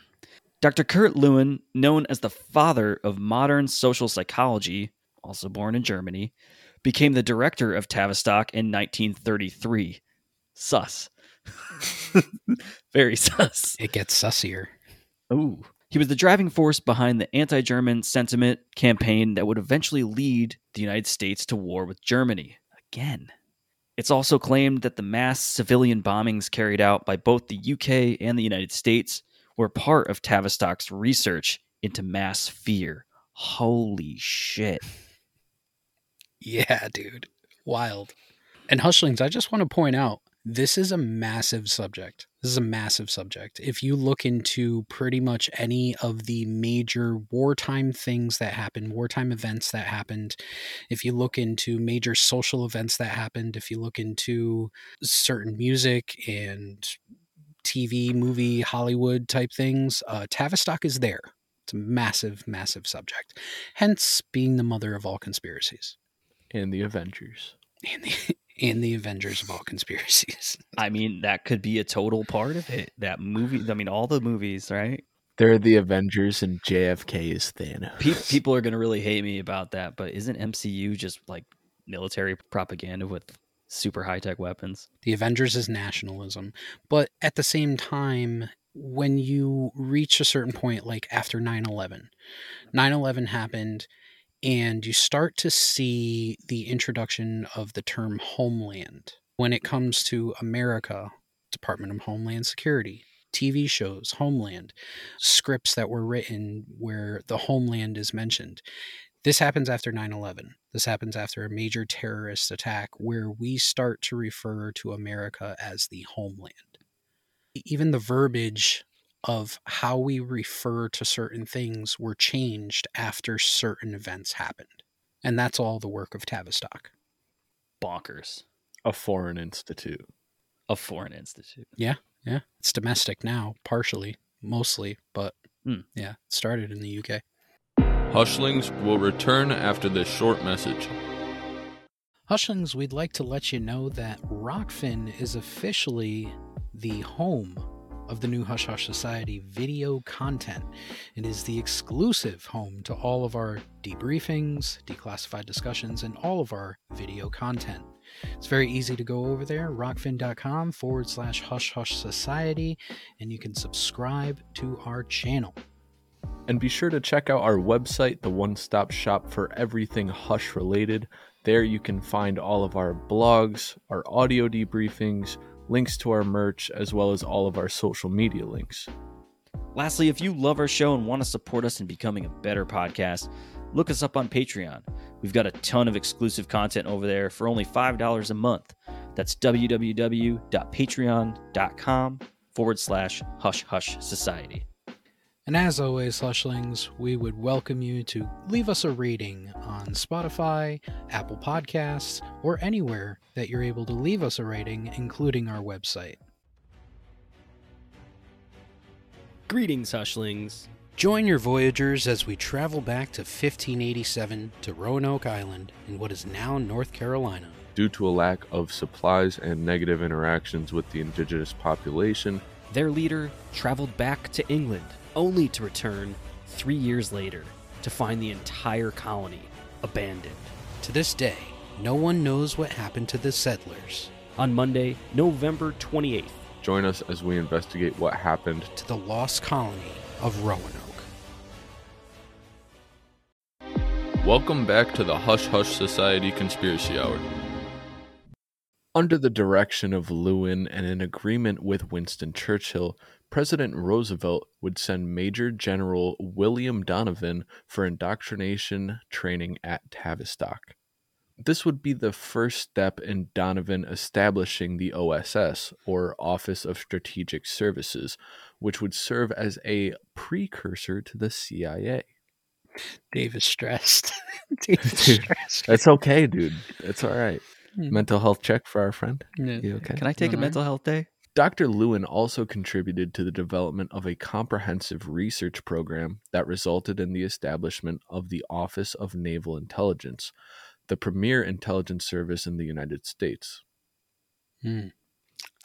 Dr. Kurt Lewin, known as the father of modern social psychology, also born in Germany, became the director of Tavistock in 1933. Sus. Very sus. It gets sussier. Ooh. He was the driving force behind the anti German sentiment campaign that would eventually lead the United States to war with Germany. Again. It's also claimed that the mass civilian bombings carried out by both the UK and the United States were part of Tavistock's research into mass fear. Holy shit. Yeah, dude. Wild. And Hushlings, I just want to point out this is a massive subject. This is a massive subject. If you look into pretty much any of the major wartime things that happened, wartime events that happened, if you look into major social events that happened, if you look into certain music and TV, movie, Hollywood type things, uh, Tavistock is there. It's a massive, massive subject. Hence being the mother of all conspiracies And the Avengers. and the and the Avengers of all conspiracies. I mean, that could be a total part of it. That movie, I mean, all the movies, right? They're the Avengers and JFK is Thanos. Pe- people are going to really hate me about that, but isn't MCU just like military propaganda with super high tech weapons? The Avengers is nationalism, but at the same time when you reach a certain point like after 9/11 9/11 happened and you start to see the introduction of the term homeland. When it comes to America Department of Homeland Security TV shows homeland scripts that were written where the homeland is mentioned. This happens after 9-11 this happens after a major terrorist attack where we start to refer to america as the homeland. Even the verbiage of how we refer to certain things were changed after certain events happened and that's all the work of tavistock Bonkers. A foreign institute. A foreign institute. yeah Yeah. it's domestic now partially mostly but Hmm. yeah it started in the uk Hushlings will return after this short message. Hushlings, we'd like to let you know that Rokfin is officially the home of the new Hush Hush Society video content. It is the exclusive home to all of our debriefings, declassified discussions, and all of our video content. It's very easy to go over there, rokfin.com forward slash hush hush society, and you can subscribe to our channel. And be sure to check out our website, the one stop shop for everything Hush related. There you can find all of our blogs, our audio debriefings, links to our merch, as well as all of our social media links. Lastly, if you love our show and want to support us in becoming a better podcast, look us up on Patreon. We've got a ton of exclusive content over there for only $5 a month. That's www.patreon.com forward slash hush hush society. And as always, Hushlings, we would welcome you to leave us a rating on Spotify, Apple Podcasts, or anywhere that you're able to leave us a rating, including our website. Greetings, Hushlings. Join your Voyagers as we travel back to 1587 to Roanoke Island in what is now North Carolina. Due to a lack of supplies and negative interactions with the indigenous population, Their leader traveled back to England, only to return three years later to find the entire colony abandoned. To this day, no one knows what happened to the settlers, On Monday, November 28th, join us as we investigate what happened to the lost colony of Roanoke. Welcome back to the Hush Hush Society Conspiracy Hour. Under the direction of Lewin and in agreement with Winston Churchill, President Roosevelt would send Major General William Donovan for indoctrination training at Tavistock. This would be the first step in Donovan establishing the OSS, or Office of Strategic Services, which would serve as a precursor to the CIA. Dave is stressed. Dave is Dude, stressed. It's okay, dude. It's all right. Hmm. Mental health check for our friend. Yeah. You okay? Can I take a mental health day? Dr. Lewin also contributed to the development of a comprehensive research program that resulted in the establishment of the Office of Naval Intelligence, the premier intelligence service in the United States. Hmm.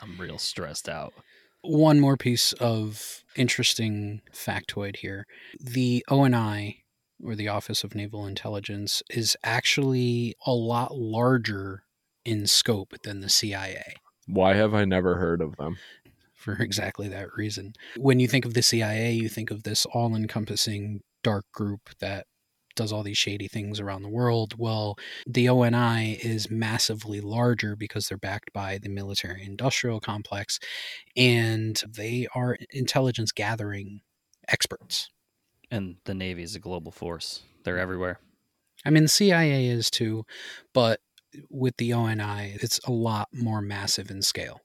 I'm real stressed out. One more piece of interesting factoid here. The ONI, or the Office of Naval Intelligence, is actually a lot larger in scope than the CIA Why have I never heard of them? for exactly that reason. When you think of the CIA, you think of this all encompassing dark group that does all these shady things around the world. Well, the ONI is massively larger because they're backed by the military industrial complex and they are intelligence gathering experts. And the Navy is a global force. They're everywhere. I mean, the CIA is too, but with the ONI, it's a lot more massive in scale.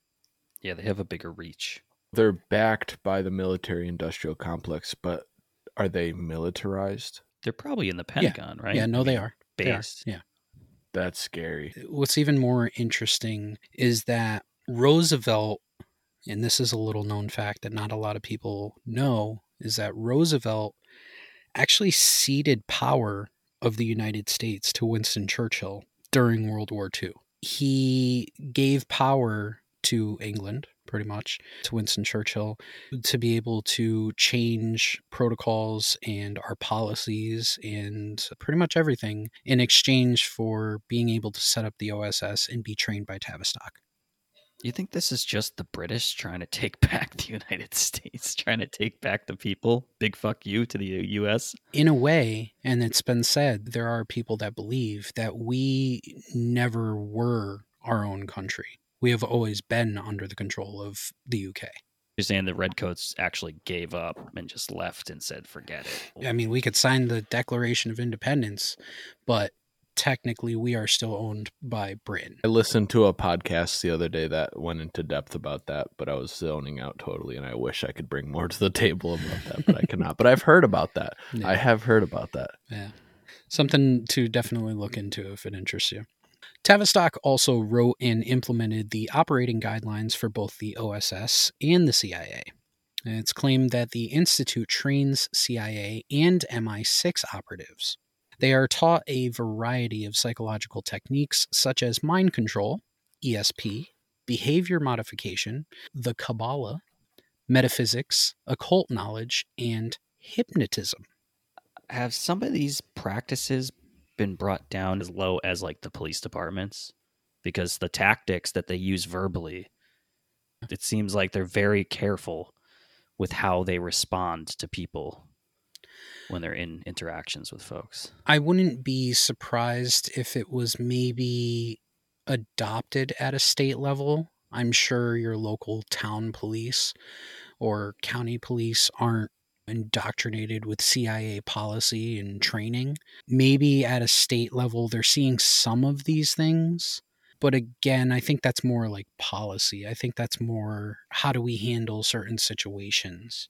Yeah, they have a bigger reach. They're backed by the military industrial complex, but are they militarized? They're probably in the Pentagon, right? Yeah, no, they mean, are. They are. Based. Yeah. That's scary. Uh, what's even more interesting is that Roosevelt, and this is a little known fact that not a lot of people know, is that Roosevelt actually ceded power of the United States to Winston Churchill during World War II. He gave power to England, pretty much, to Winston Churchill to be able to change protocols and our policies and pretty much everything in exchange for being able to set up the OSS and be trained by Tavistock. You think this is just the British trying to take back the United States, trying to take back the people? Big fuck you to the U.S. In a way, and it's been said, there are people that believe that we never were our own country. We have always been under the control of the UK. You're saying the Redcoats actually gave up and just left and said, "Forget it." I mean, we could sign the Declaration of Independence, but technically we are still owned by Britain. I listened to a podcast the other day that went into depth about that, but I was zoning out totally, and I wish I could bring more to the table about that, but I cannot. But I've heard about that. Yeah. I have heard about that. Yeah. Something to definitely look into if it interests you. Tavistock also wrote and implemented the operating guidelines for both the OSS and the CIA. And it's claimed that the Institute trains CIA and MI6 operatives. They are taught a variety of psychological techniques such as mind control, ESP, behavior modification, the Kabbalah, metaphysics, occult knowledge, and hypnotism. Have some of these practices been brought down as low as like the police departments? Because the tactics that they use verbally, it seems like they're very careful with how they respond to people when they're in interactions with folks. I wouldn't be surprised if it was maybe adopted at a state level. I'm sure your local town police or county police aren't indoctrinated with CIA policy and training. Maybe at a state level, they're seeing some of these things. But again, I think that's more like policy. I think that's more how do we handle certain situations,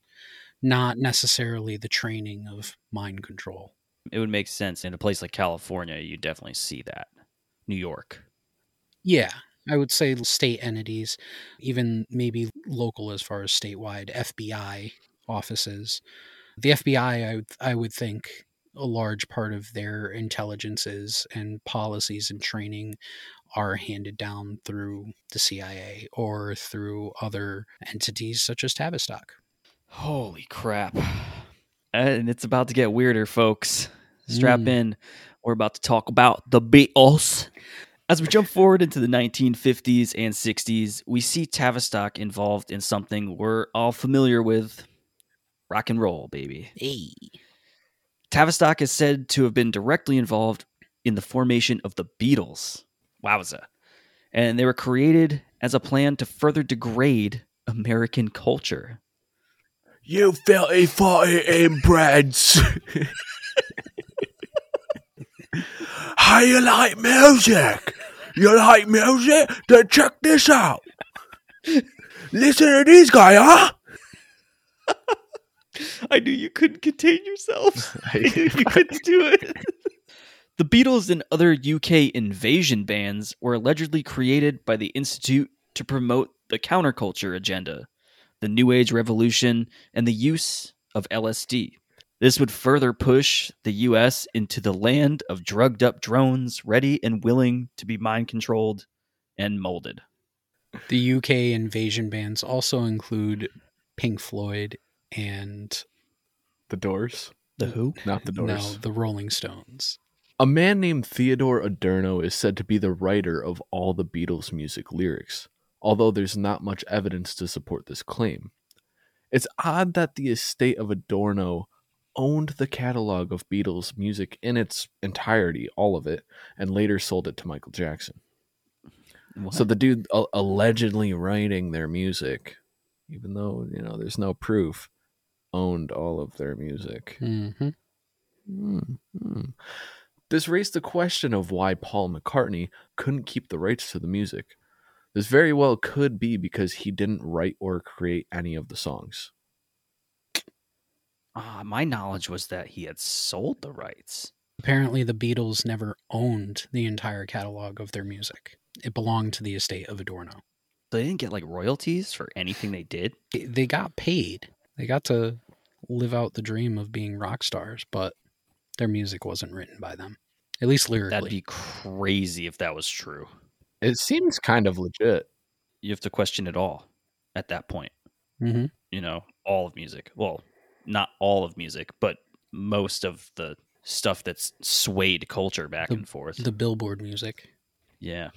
not necessarily the training of mind control. It would make sense in a place like California, you definitely see that. New York. Yeah, I would say state entities, even maybe local as far as statewide FBI offices. The FBI, I would, I would think a large part of their intelligences and policies and training are handed down through the CIA or through other entities such as Tavistock. Holy crap. And it's about to get weirder, folks. Strap Mm. in. We're about to talk about the Beatles. As we jump forward into the 1950s and 60s, we see Tavistock involved in something we're all familiar with rock and roll, baby. Hey. Tavistock is said to have been directly involved in the formation of the Beatles. Wowza. and they were created as a plan to further degrade American culture. You filthy farty inbreds. How you like music? You like music? Then check this out. Listen to this guy, huh? I knew you couldn't contain yourself. I knew you couldn't do it. The Beatles and other UK invasion bands were allegedly created by the Institute to promote the counterculture agenda, the New Age revolution, and the use of LSD. This would further push the US into the land of drugged up drones ready and willing to be mind controlled and molded. The UK invasion bands also include Pink Floyd and The Doors? The Who? Not the Doors. no, the Rolling Stones. A man named Theodore Adorno is said to be the writer of all the Beatles' music lyrics, although there's not much evidence to support this claim. It's odd that the estate of Adorno owned the catalog of Beatles music in its entirety, all of it, and later sold it to Michael Jackson. So the dude a- allegedly writing their music, even though, you know, there's no proof, owned all of their music. hmm Hmm, hmm. This raised the question of why Paul McCartney couldn't keep the rights to the music. This very well could be because he didn't write or create any of the songs. Ah, my knowledge was that he had sold the rights. Apparently, the Beatles never owned the entire catalog of their music. It belonged to the estate of Adorno. They didn't get like royalties for anything they did. They got paid. They got to live out the dream of being rock stars, but their music wasn't written by them, at least lyrically. That'd be crazy if that was true. It seems kind of legit. You have to question it all at that point. hmm You know, all of music. Well, not all of music, but most of the stuff that's swayed culture back The- and forth. the Billboard music. yeah.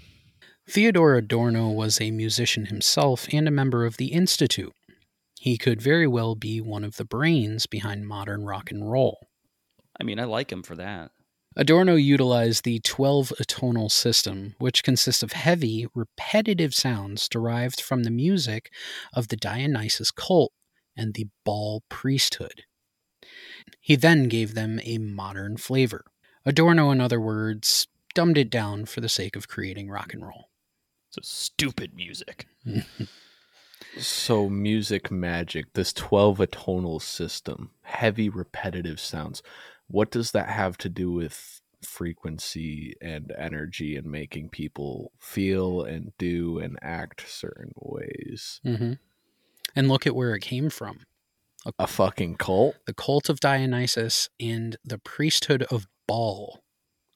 Theodore Adorno was a musician himself and a member of the Institute. He could very well be one of the brains behind modern rock and roll. I mean, I like him for that. Adorno utilized the 12 atonal system, which consists of heavy, repetitive sounds derived from the music of the Dionysus cult and the Baal priesthood. He then gave them a modern flavor. Adorno, in other words, dumbed it down for the sake of creating rock and roll. So stupid music. So, music magic, this 12 atonal system, heavy repetitive sounds, what does that have to do with frequency and energy and making people feel and do and act certain ways? hmm And look at where it came from. A fucking cult? the cult of Dionysus and the priesthood of Baal.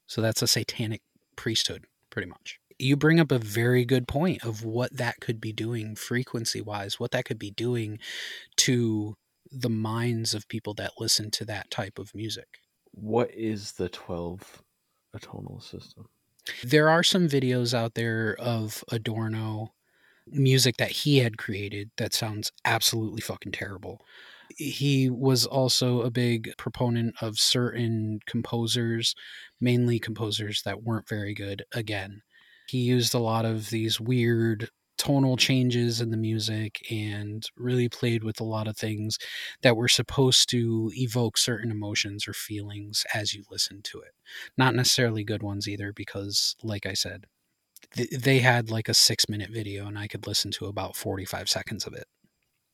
So that's a satanic priesthood, pretty much. You bring up a very good point of what that could be doing frequency wise, what that could be doing to the minds of people that listen to that type of music. What is the 12 atonal system? There are some videos out there of Adorno music that he had created that sounds absolutely fucking terrible. He was also a big proponent of certain composers, mainly composers that weren't very good again. He used a lot of these weird tonal changes in the music and really played with a lot of things that were supposed to evoke certain emotions or feelings as you listen to it. Not necessarily good ones either because like i said th- they had like a six minute video and i could listen to about 45 seconds of it.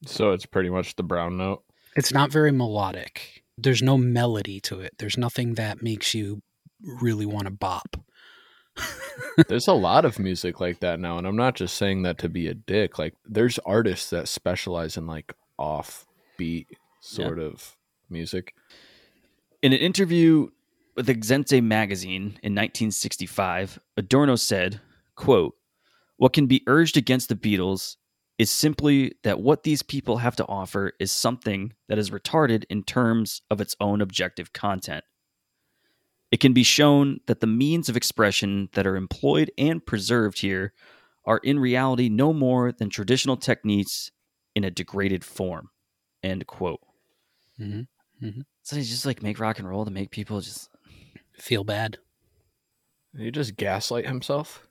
So, it's pretty much the brown note. it's not very melodic. There's no melody to it. There's nothing that makes you really want to bop there's a lot of music like that now and i'm not just saying that to be a dick. Like there's artists that specialize in like offbeat sort of music. In an interview with Exente magazine in 1965, Adorno said, quote, What can be urged against the Beatles is simply that what these people have to offer is something that is retarded in terms of its own objective content. It can be shown that the means of expression that are employed and preserved here are in reality no more than traditional techniques in a degraded form. End quote. Mhm. So they just like make rock and roll to make people just feel bad Did he just gaslight himself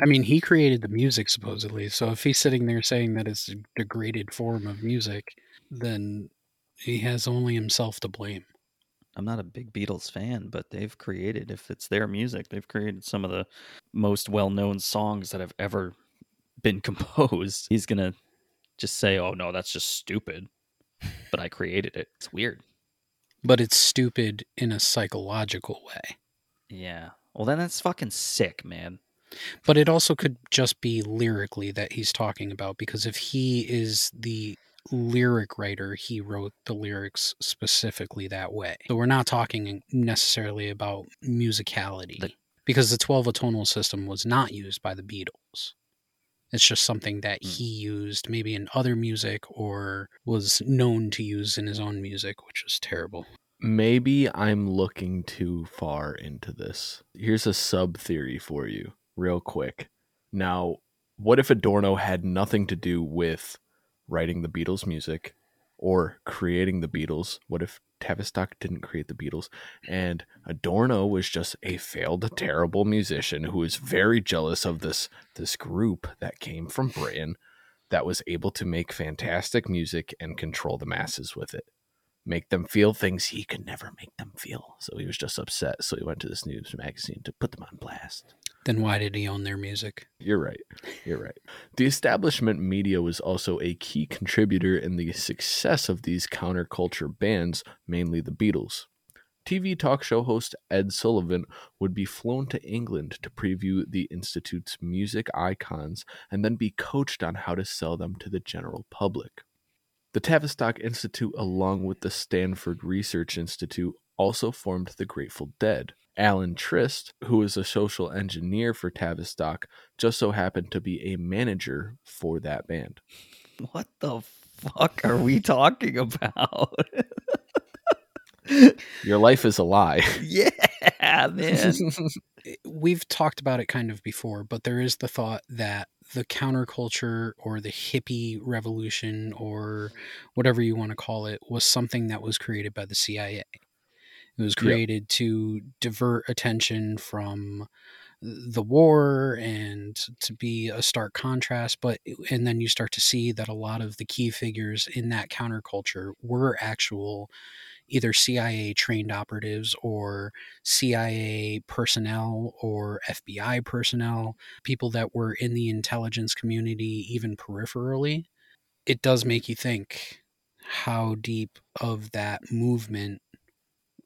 I mean, he created the music supposedly. So if he's sitting there saying that it's a degraded form of music, then he has only himself to blame. I'm not a big Beatles fan, but they've created, if it's their music, they've created some of the most well known songs that have ever been composed. He's going to just say, oh, no, that's just stupid. But I created it. It's weird. But it's stupid in a psychological way. Yeah. Well, then that's fucking sick, man. But it also could just be lyrically that he's talking about because if he is the lyric writer, he wrote the lyrics specifically that way. So we're not talking necessarily about musicality The- because the 12 atonal system was not used by the Beatles. It's just something that Mm. he used maybe in other music or was known to use in his own music, which was terrible. Maybe I'm looking too far into this. Here's a sub theory for you, real quick. Now, what if Adorno had nothing to do with writing the Beatles' music or creating the Beatles? What if Tavistock didn't create the Beatles and Adorno was just a failed, terrible musician who was very jealous of this this group that came from Britain that was able to make fantastic music and control the masses with it? make them feel things he could never make them feel. So he was just upset. So he went to this news magazine to put them on blast. Then why did he own their music? You're right. You're right. The establishment media was also a key contributor in the success of these counterculture bands, mainly the Beatles. TV talk show host Ed Sullivan would be flown to England to preview the Institute's music icons and then be coached on how to sell them to the general public. The Tavistock Institute, along with the Stanford Research Institute, also formed the Grateful Dead. Alan Trist, who was a social engineer for Tavistock, just so happened to be a manager for that band. What the fuck are we talking about? Your life is a lie. yeah, man. we've talked about it kind of before, but there is the thought that the counterculture or the hippie revolution or whatever you want to call it was something that was created by the CIA. It was Yep. created to divert attention from the war and to be a stark contrast but and then you start to see that a lot of the key figures in that counterculture were actual either CIA trained operatives or CIA personnel or FBI personnel, people that were in the intelligence community, even peripherally, it does make you think how deep of that movement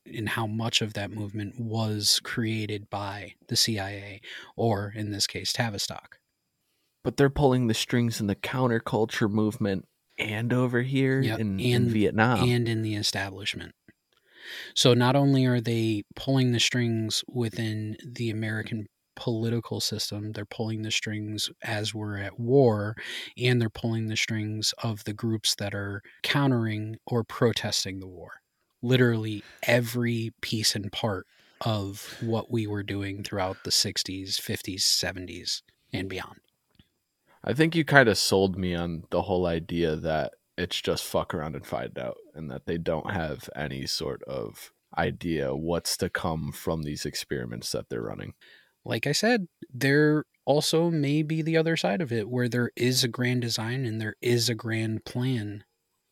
and how much of that movement was created by the CIA or, in this case, Tavistock. But they're pulling the strings in the counterculture movement and over here Yep, in, in Vietnam. and in the establishment. So not only are they pulling the strings within the American political system, they're pulling the strings as we're at war, and they're pulling the strings of the groups that are countering or protesting the war. Literally every piece and part of what we were doing throughout the 60s, 50s, 70s, and beyond. I think you kind of sold me on the whole idea that it's just fuck around and find out, and that they don't have any sort of idea what's to come from these experiments that they're running. like I said, there also may be the other side of it where there is a grand design and there is a grand plan,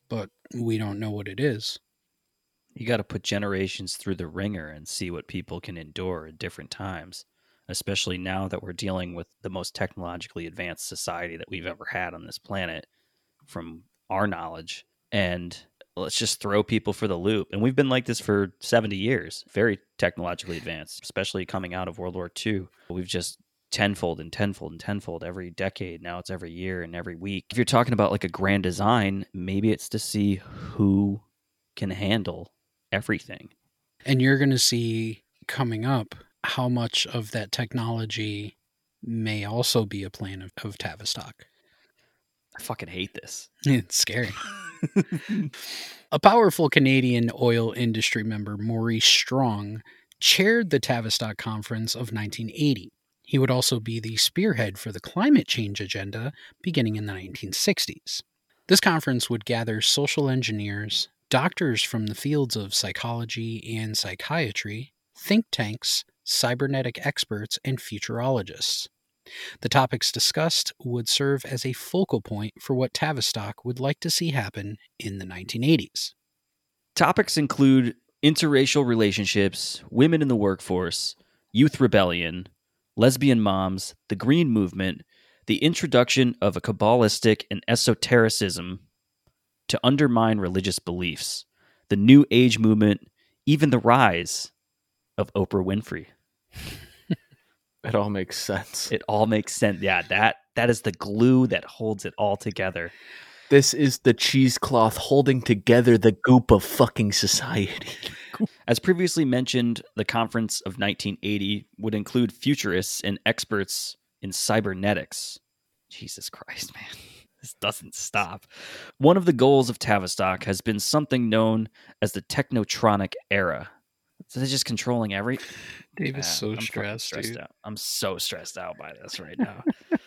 but we don't know what it is. You got to put generations through the ringer and see what people can endure at different times, especially now that we're dealing with the most technologically advanced society that we've ever had on this planet from our knowledge. And let's just throw people for the loop. And we've been like this for 70 years, very technologically advanced, especially coming out of World War II. We've just tenfold and tenfold and tenfold every decade. Now it's every year and every week. If you're talking about like a grand design, maybe it's to see who can handle everything. And you're going to see coming up how much of that technology may also be a plan of, of Tavistock. I fucking hate this. It's scary. A powerful Canadian oil industry member, Maurice Strong, chaired the Tavistock Conference of 1980. He would also be the spearhead for the climate change agenda beginning in the 1960s. This conference would gather social engineers, doctors from the fields of psychology and psychiatry, think tanks, cybernetic experts, and futurologists. The topics discussed would serve as a focal point for what Tavistock would like to see happen in the 1980s. Topics include interracial relationships, women in the workforce, youth rebellion, lesbian moms, the Green Movement, the introduction of a Kabbalistic and esotericism to undermine religious beliefs, the New Age movement, even the rise of Oprah Winfrey. It all makes sense. It all makes sense. Yeah, that that is the glue that holds it all together. This is the cheesecloth holding together the goop of fucking society. As previously mentioned, the conference of 1980 would include futurists and experts in cybernetics. Jesus Christ, man. This doesn't stop. One of the goals of Tavistock has been something known as the Technotronic era. So they're just controlling every. Dave is so I'm stressed, stressed dude. out. I'm so stressed out by this right now.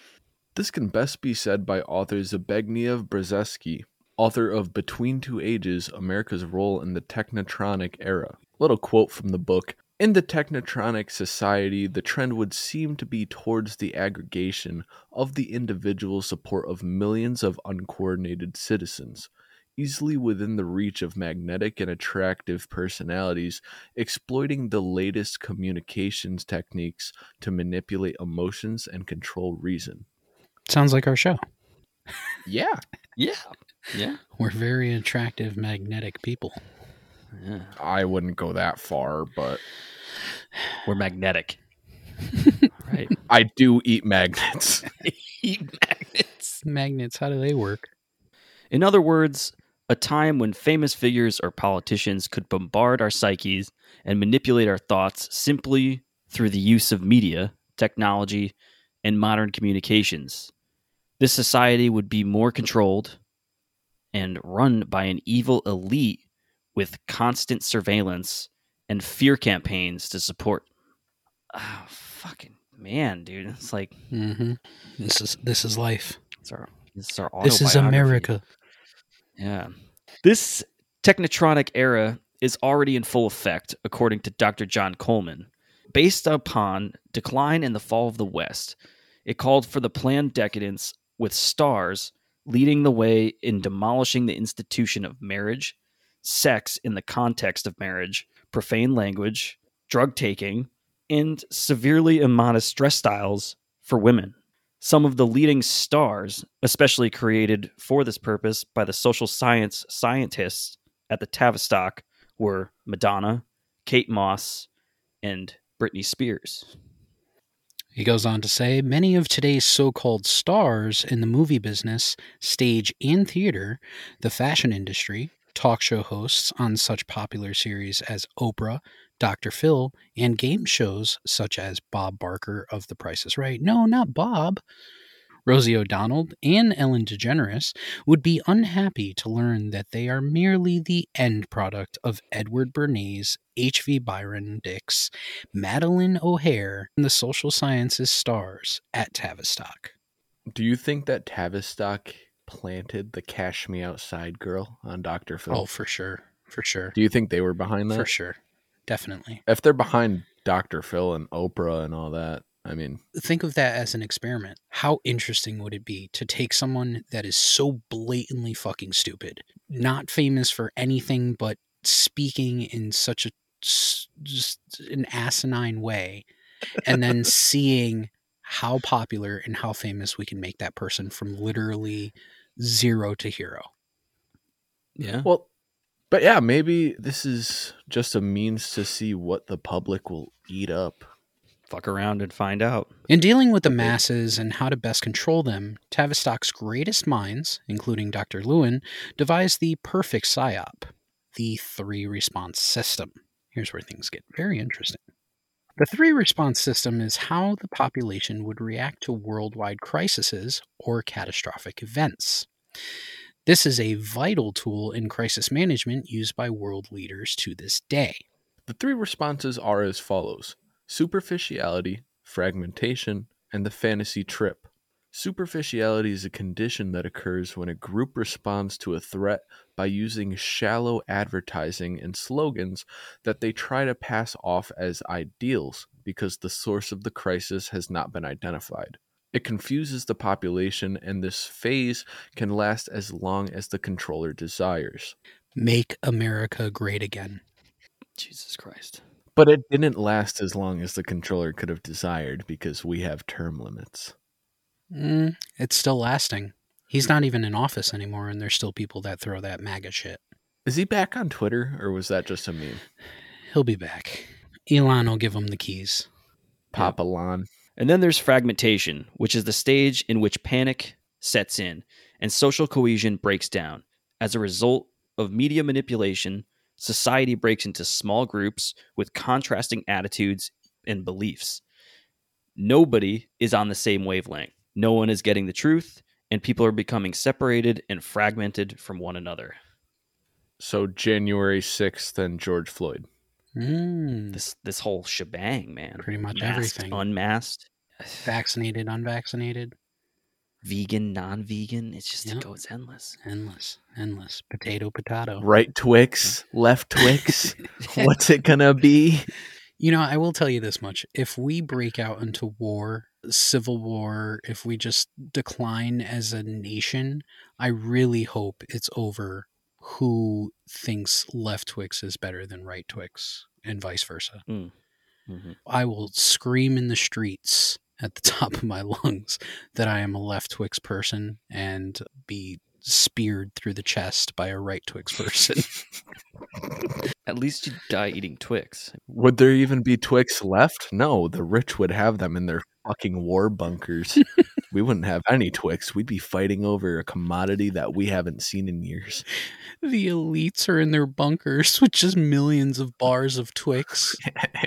This can best be said by author Zbigniew Brzezinski, author of Between Two Ages America's Role in the Technotronic Era. Little quote from the book In the Technotronic society, the trend would seem to be towards the aggregation of the individual support of millions of uncoordinated citizens. Easily within the reach of magnetic and attractive personalities, exploiting the latest communications techniques to manipulate emotions and control reason. Sounds like our show. Yeah. yeah. Yeah. We're very attractive, magnetic people. Yeah. I wouldn't go that far, but We're magnetic. right. I do eat magnets. Eat magnets. Magnets, how do they work? In other words, a time when famous figures or politicians could bombard our psyches and manipulate our thoughts simply through the use of media, technology, and modern communications. This society would be more controlled and run by an evil elite with constant surveillance and fear campaigns to support. Oh, fucking man, dude. It's like Mm-hmm. This is this is life. it's our this is our This is. America. Yeah. This technotronic era is already in full effect, according to Dr. John Coleman. Based upon decline and the fall of the West, it called for the planned decadence with stars leading the way in demolishing the institution of marriage, sex in the context of marriage, profane language, drug taking, and severely immodest dress styles for women. Some of the leading stars, especially created for this purpose by the social science scientists at the Tavistock, were Madonna, Kate Moss, and Britney Spears. He goes on to say many of today's so called stars in the movie business, stage, and theater, the fashion industry, talk show hosts on such popular series as Oprah, Dr. Phil, and game shows such as Bob Barker of The Price is Right. No, not Bob. Rosie O'Donnell and Ellen DeGeneres would be unhappy to learn that they are merely the end product of Edward Bernays, H.V. Byron Dicks, Madalyn O'Hair, and the social sciences stars at Tavistock. do you think that Tavistock planted the Cash Me Outside girl on Dr. Phil? Oh, for sure. For sure. do you think they were behind that? For sure. Definitely. If they're behind Dr. Phil and Oprah and all that, I mean, Think of that as an experiment. How interesting would it be to take someone that is so blatantly fucking stupid, not famous for anything but speaking in such a just an asinine way, and then seeing how popular and how famous we can make that person from literally zero to hero. Yeah. well, but yeah, maybe this is just a means to see what the public will eat up. Fuck around and find out. In dealing with the masses and how to best control them, Tavistock's greatest minds, including Dr. Lewin, devised the perfect PSYOP, the three response system. Here's where things get very interesting. The three response system is how the population would react to worldwide crises or catastrophic events. This is a vital tool in crisis management used by world leaders to this day. The three responses are as follows superficiality, fragmentation, and the fantasy trip. Superficiality is a condition that occurs when a group responds to a threat by using shallow advertising and slogans that they try to pass off as ideals because the source of the crisis has not been identified. It confuses the population, and this phase can last as long as the controller desires. Make America great again. Jesus Christ. But it didn't last as long as the controller could have desired because we have term limits. Mm, it's still lasting. He's not even in office anymore, and there's still people that throw that MAGA shit. Is he back on Twitter, or was that just a meme? He'll be back. Elon will give him the keys. Papa Lon. And then there's fragmentation, which is the stage in which panic sets in and social cohesion breaks down. As a result of media manipulation, society breaks into small groups with contrasting attitudes and beliefs. Nobody is on the same wavelength. No one is getting the truth, and people are becoming separated and fragmented from one another. So January 6th and George Floyd. Mm, This this whole shebang, man. Pretty much Masked, everything. Unmasked, vaccinated, unvaccinated, vegan, non-vegan. It's just Yep. it goes endless. endless, endless. Potato, potato. Right Twix, left Twix. What's it gonna be? You know, I will tell you this much. If we break out into war, civil war, if we just decline as a nation, I really hope it's over who thinks left Twix is better than right Twix and vice versa. Mhm. I will scream in the streets at the top of my lungs that I am a left Twix person and be speared through the chest by a right Twix person. At least you die eating Twix. Would there even be Twix left? No, the rich would have them in their fucking war bunkers. we wouldn't have any Twix. We'd be fighting over a commodity that we haven't seen in years. the elites are in their bunkers with just millions of bars of Twix.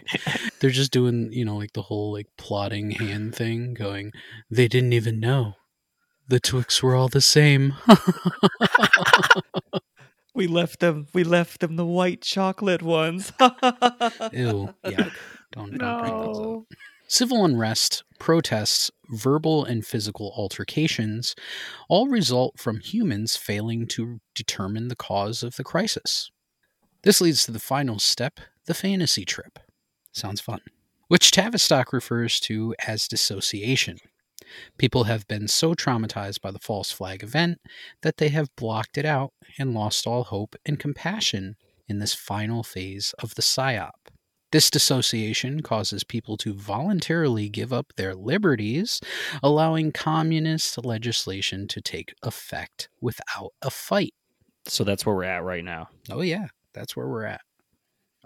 They're just doing, you know, like the whole like plotting hand thing, going, they didn't even know. The Twix were all the same. We left them. We left them the white chocolate ones. Ew. Yuck. Don't, don't bring those up. Civil unrest, protests, verbal and physical altercations all result from humans failing to determine the cause of the crisis. This leads to the final step the fantasy trip. Sounds fun. Which Tavistock refers to as dissociation. People have been so traumatized by the false flag event that they have blocked it out and lost all hope and compassion in this final phase of the PSYOP. This dissociation causes people to voluntarily give up their liberties, allowing communist legislation to take effect without a fight. so that's where we're at right now. Oh, yeah, that's where we're at.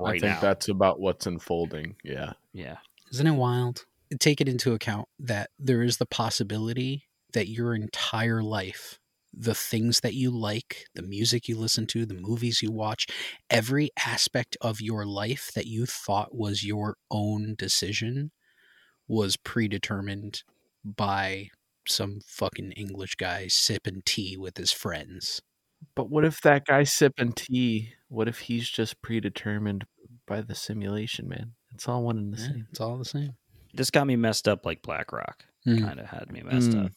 I think now. that's about what's unfolding. Yeah. Yeah. Isn't it wild? Take it into account that there is the possibility that your entire life, the things that you like, the music you listen to, the movies you watch, every aspect of your life that you thought was your own decision was predetermined by some fucking English guy sipping tea with his friends. But what if that guy sipping tea, what if he's just predetermined by the simulation, man? It's all one and the Yeah, same. it's all the same. This got me messed up like BlackRock. Mm. Kind of had me messed Mm. up.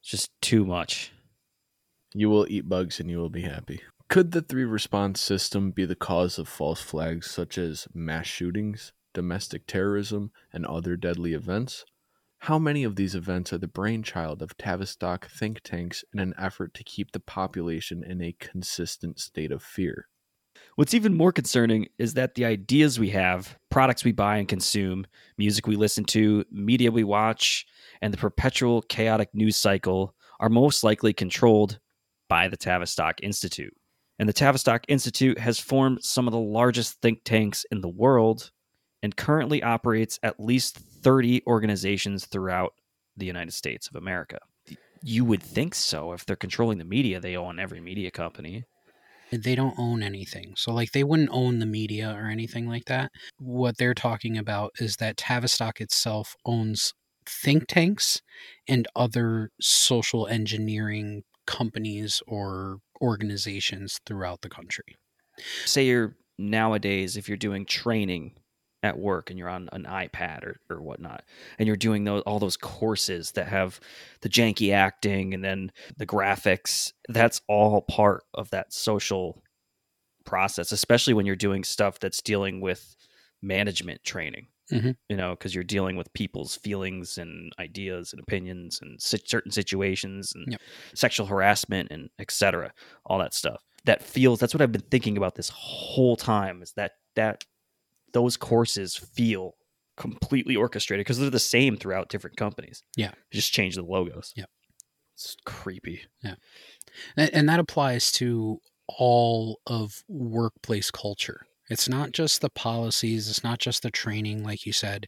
It's just too much. You will eat bugs and you will be happy. Could the three response system be the cause of false flags such as mass shootings, domestic terrorism, and other deadly events? How many of these events are the brainchild of Tavistock think tanks in an effort to keep the population in a consistent state of fear? What's even more concerning is that the ideas we have, products we buy and consume, music we listen to, media we watch, and the perpetual chaotic news cycle are most likely controlled by the Tavistock Institute. And the Tavistock Institute has formed some of the largest think tanks in the world and currently operates at least 30 organizations throughout the United States of America. You would think so. If they're controlling the media, they own every media company. they don't own anything. So like they wouldn't own the media or anything like that. What they're talking about is that Tavistock itself owns think tanks and other social engineering companies or organizations throughout the country. say you're nowadays if you're doing training at work and you're on an iPad or, or whatnot, and you're doing those all those courses that have the janky acting and then the graphics, that's all part of that social process, especially when you're doing stuff that's dealing with management training. Mhm. You know, because you're dealing with people's feelings and ideas and opinions and si- certain situations and Yep. sexual harassment and etc. All that stuff. That feels. That's what I've been thinking about this whole time. Is that that those courses feel completely orchestrated because they're the same throughout different companies. Yeah. You just change the logos. Yeah, It's creepy. Yeah, and, and that applies to all of workplace culture. It's not just the policies, it's not just the training, like you said,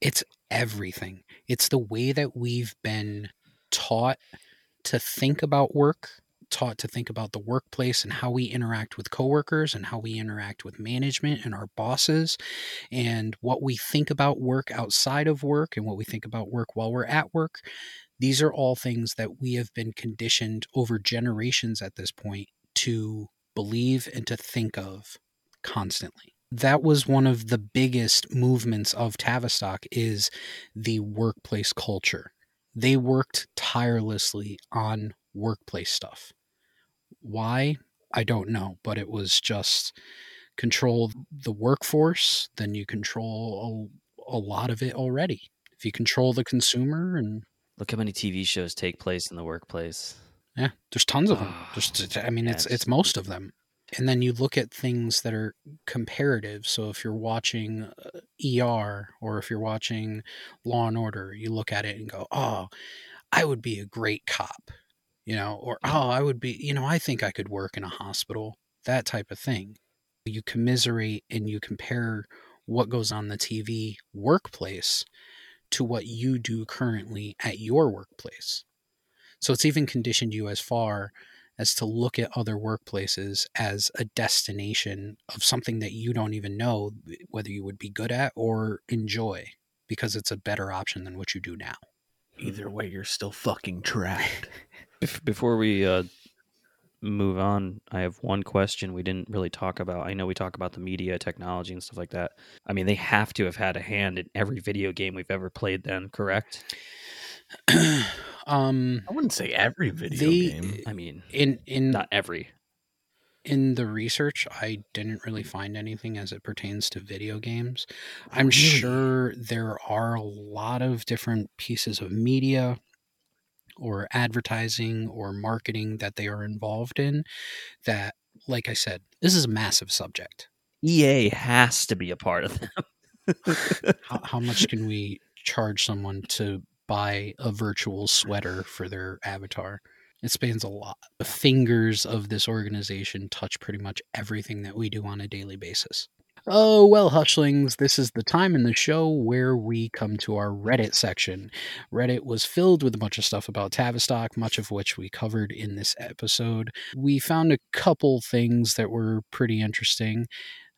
it's everything. It's the way that we've been taught to think about work, taught to think about the workplace and how we interact with coworkers and how we interact with management and our bosses and what we think about work outside of work and what we think about work while we're at work. These are all things that we have been conditioned over generations at this point to believe and to think of constantly. That was one of the biggest movements of Tavistock is the workplace culture. They worked tirelessly on workplace stuff. Why? I don't know, but it was just control the workforce, then you control a, a lot of it already. If you control the consumer and Look how many TV shows take place in the workplace. yeah, there's tons of them. Ah, Just I mean it's it's most of them. And then you look at things that are comparative. So if you're watching ER or if you're watching Law and Order, you look at it and go, "Oh, I would be a great cop." You know, or "Oh, I would be, you know, I think I could work in a hospital." That type of thing. You commiserate and you compare what goes on the TV workplace to what you do currently at your workplace. So it's even conditioned you as far as to look at other workplaces as a destination of something that you don't even know whether you would be good at or enjoy because it's a better option than what you do now. Either way, you're still fucking trapped. Before we uh, move on, I have one question we didn't really talk about. I know we talk about the media, technology, and stuff like that. I mean, they have to have had a hand in every video game we've ever played, then, correct? um I wouldn't say every video They- game. I mean, in in not every. in the research I didn't really find anything as it pertains to video games. I'm sure there are a lot of different pieces of media or advertising or marketing that they are involved in that like I said, this is a massive subject. EA has to be a part of them. how, how much can we charge someone to buy a virtual sweater for their avatar? It spans a lot. The fingers of this organization touch pretty much everything that we do on a daily basis. Oh, well, Hushlings, this is the time in the show where we come to our Reddit section. Reddit was filled with a bunch of stuff about Tavistock, much of which we covered in this episode. We found a couple things that were pretty interesting,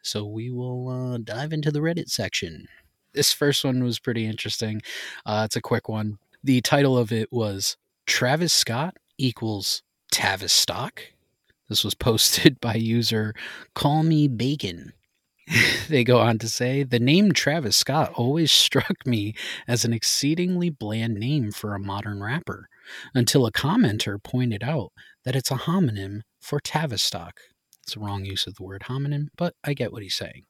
so we will uh, dive into the Reddit section. This first one was pretty interesting. Uh, it's a quick one. The title of it was Travis Scott equals Tavistock. This was posted by user Call Me Bacon. they go on to say the name Travis Scott always struck me as an exceedingly bland name for a modern rapper until a commenter pointed out that it's a homonym for Tavistock. It's a wrong use of the word homonym, but I get what he's saying.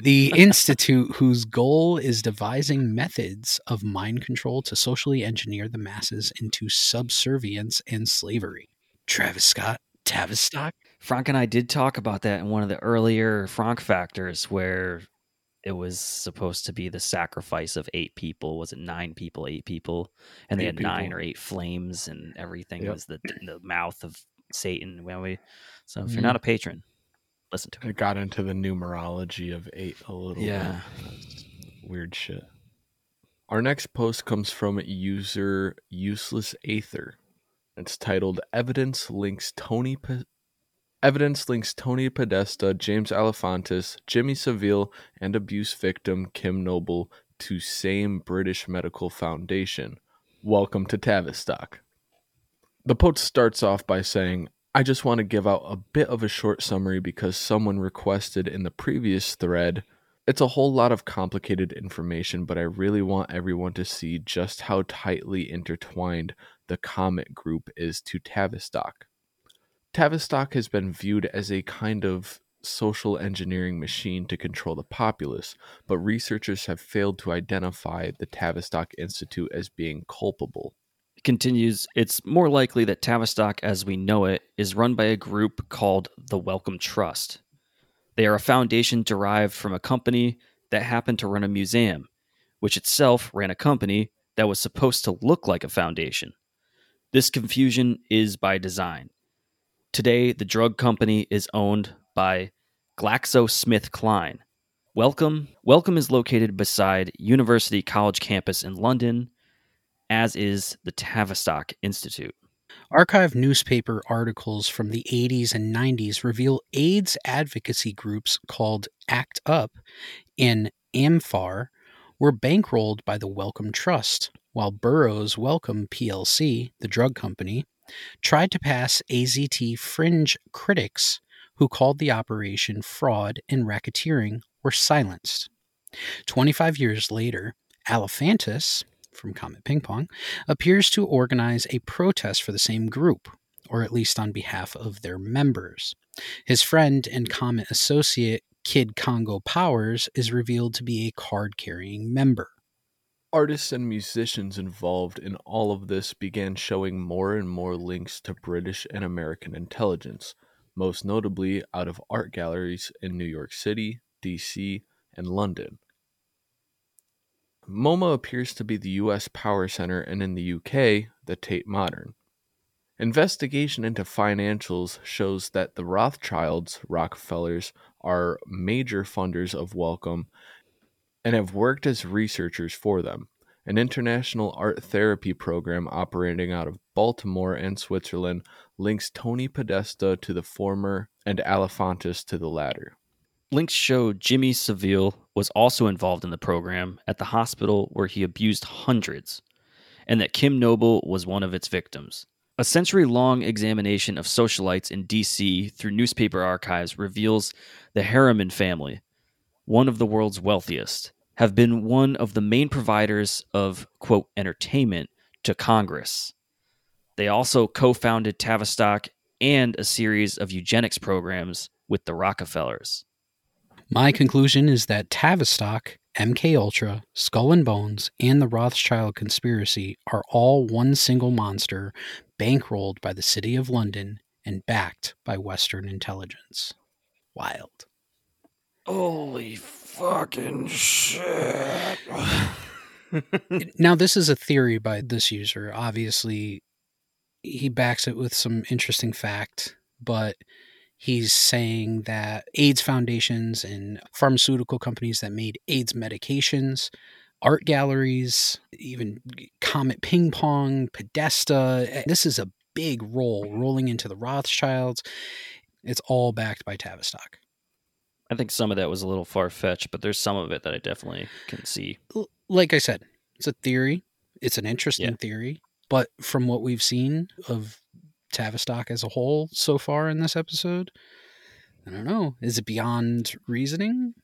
The institute, whose goal is devising methods of mind control to socially engineer the masses into subservience and slavery. Travis Scott, Tavistock? Frank and I did talk about that in one of the earlier Frank factors where it was supposed to be the sacrifice of eight people. Was it nine people, eight people? And they Eight had nine or eight flames and everything Yep. was the the mouth of Satan. When we, so if Mhm. you're not a patron, listen to it. It got into the numerology of eight a little Yeah. bit. Weird shit. Our next post comes from user Useless Aether. It's titled Evidence Links Tony P- Evidence links Tony Podesta, James Alefantis, Jimmy Savile, and abuse victim Kim Noble to same British Medical Foundation. Welcome to Tavistock. The post starts off by saying, I just want to give out a bit of a short summary because someone requested in the previous thread It's a whole lot of complicated information, but I really want everyone to see just how tightly intertwined the Comet group is to Tavistock. Tavistock has been viewed as a kind of social engineering machine to control the populace, but researchers have failed to identify the Tavistock Institute as being culpable. Continues, it's more likely that Tavistock as we know it is run by a group called the Wellcome Trust. They are a foundation derived from a company that happened to run a museum, which itself ran a company that was supposed to look like a foundation. This confusion is by design. Today, the drug company is owned by GlaxoSmithKline. Welcome, Wellcome is located beside University College campus in London, as is the Tavistock Institute. Archive newspaper articles from the 80s and 90s reveal AIDS advocacy groups called ACT UP in AMFAR were bankrolled by the Wellcome Trust, while Burroughs Wellcome PLC, the drug company, tried to pass AZT fringe critics who called the operation fraud and racketeering were silenced. 25 years later, Alefantis, from Comet Ping Pong, appears to organize a protest for the same group, or at least on behalf of their members. His friend and Comet associate Kid Congo Powers is revealed to be a card carrying member. Artists and musicians involved in all of this began showing more and more links to British and American intelligence, most notably out of art galleries in New York City, DC, and London. MoMA appears to be the US power center, and in the UK, the Tate Modern. Investigation into financials shows that the Rothschilds, Rockefellers, are major funders of Wellcome and have worked as researchers for them. An international art therapy program operating out of Baltimore and Switzerland links Tony Podesta to the former and Alefantis to the latter. Links show Jimmy Savile was also involved in the program at the hospital where he abused hundreds, and that Kim Noble was one of its victims. A century long examination of socialites in DC through newspaper archives reveals the Harriman family, one of the world's wealthiest, have been one of the main providers of, quote, entertainment to Congress. They also co founded Tavistock and a series of eugenics programs with the Rockefellers. My conclusion is that Tavistock, MK Ultra, Skull and Bones, and the Rothschild conspiracy are all one single monster bankrolled by the City of London and backed by Western intelligence. Wild. Holy fucking shit. now, this is a theory by this user. Obviously, he backs it with some interesting fact, but he's saying that AIDS foundations and pharmaceutical companies that made AIDS medications, art galleries, even Comet Ping Pong, Podesta, eh, this is a big roll rolling into the Rothschilds. It's all backed by Tavistock. I think some of that was a little far fetched, but there's some of it that I definitely can see. Like I said, it's a theory. It's an interesting yeah. theory. But from what we've seen of Tavistock as a whole so far in this episode, I don't know. Is it beyond reasoning?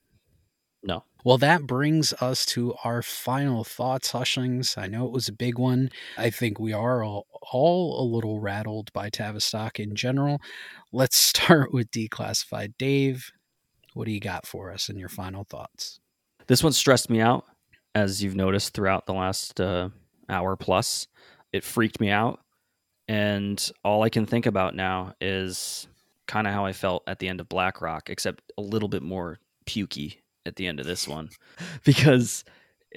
No. Well, that brings us to our final thoughts, Hushlings. I know it was a big one. I think we are all, all a little rattled by Tavistock in general. Let's start with Declassified Dave. What do you got for us in your final thoughts? This one stressed me out, as you've noticed throughout the last uh, hour plus. It freaked me out. And all I can think about now is kind of how I felt at the end of Black Rock, except a little bit more pukey at the end of this one. because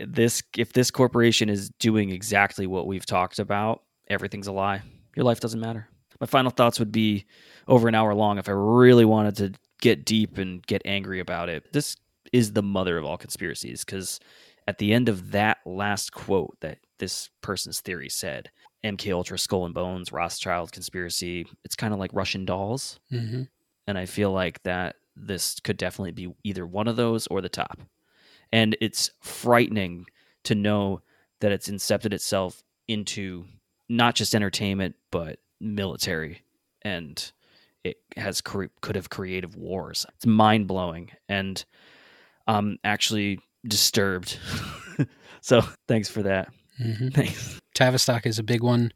this if this corporation is doing exactly what we've talked about, everything's a lie. Your life doesn't matter. My final thoughts would be over an hour long if I really wanted to get deep and get angry about it. This is the mother of all conspiracies because at the end of that last quote that this person's theory said, MK Ultra, Skull and Bones, Rothschild conspiracy, it's kind of like Russian dolls. Mm-hmm. And I feel like that this could definitely be either one of those or the top. And it's frightening to know that it's incepted itself into not just entertainment, but military and it has could have creative wars. It's mind blowing, and I'm actually disturbed. so thanks for that. hmm Thanks. Tavistock is a big one.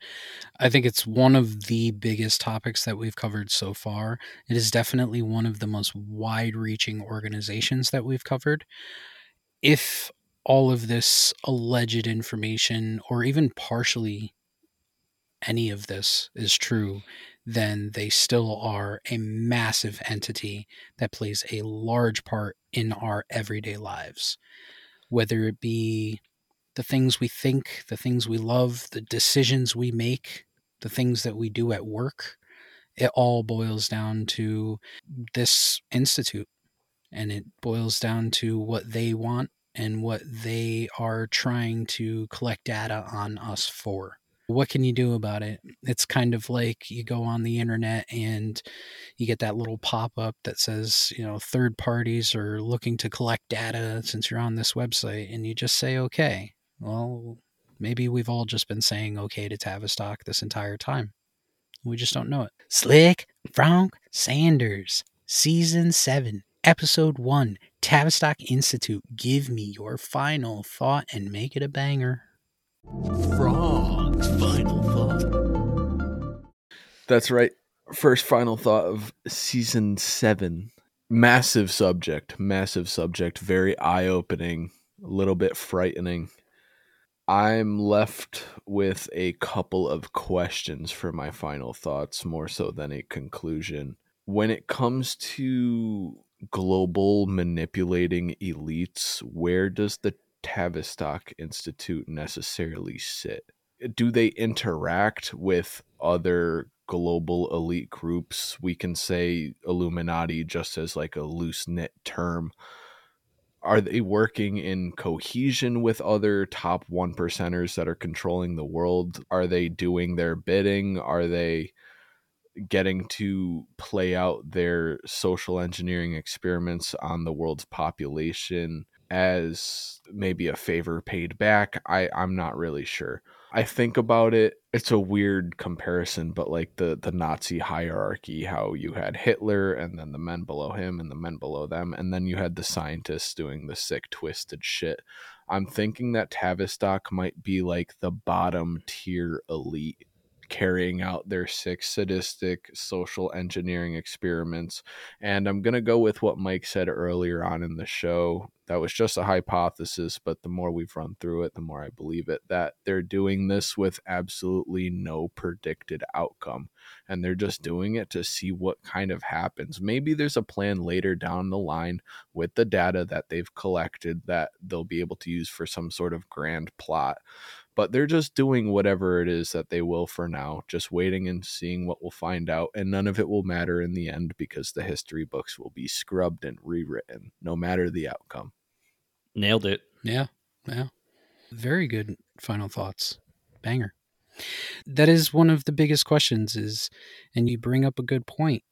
I think it's one of the biggest topics that we've covered so far. It is definitely one of the most wide reaching organizations that we've covered. If all of this alleged information, or even partially any of this, is true, then they still are a massive entity that plays a large part in our everyday lives. Whether it be the things we think, the things we love, the decisions we make, the things that we do at work, it all boils down to this institute. And it boils down to what they want and what they are trying to collect data on us for. What can you do about it? It's kind of like you go on the internet and you get that little pop up that says, you know, third parties are looking to collect data since you're on this website, and you just say, okay. Well, maybe we've all just been saying okay to Tavistock this entire time. We just don't know it. Slick Frank Sanders, Season 7, Episode 1, Tavistock Institute. Give me your final thought and make it a banger. Frog's final thought. That's right. First final thought of season seven. Massive subject, massive subject, very eye opening, a little bit frightening. I'm left with a couple of questions for my final thoughts, more so than a conclusion. When it comes to global manipulating elites, where does the Tavistock Institute necessarily sit? Do they interact with other global elite groups? We can say Illuminati just as like a loose knit term. Are they working in cohesion with other top one percenters that are controlling the world? Are they doing their bidding? Are they getting to play out their social engineering experiments on the world's population as maybe a favor paid back i i'm not really sure i think about it it's a weird comparison but like the the nazi hierarchy how you had hitler and then the men below him and the men below them and then you had the scientists doing the sick twisted shit. I'm thinking that tavistock might be like the bottom tier elite carrying out their sick sadistic social engineering experiments and i'm going to go with what mike said earlier on in the show. That was just a hypothesis but the more we've run through it the more i believe it that they're doing this with absolutely no predicted outcome and they're just doing it to see what kind of happens. Maybe there's a plan later down the line with the data that they've collected that they'll be able to use for some sort of grand plot but they're just doing whatever it is that they will for now, just waiting and seeing what we'll find out. And none of it will matter in the end because the history books will be scrubbed and rewritten, no matter the outcome. Nailed it. Yeah, yeah. Very good final thoughts. Banger. That is one of the biggest questions is and you bring up a good point.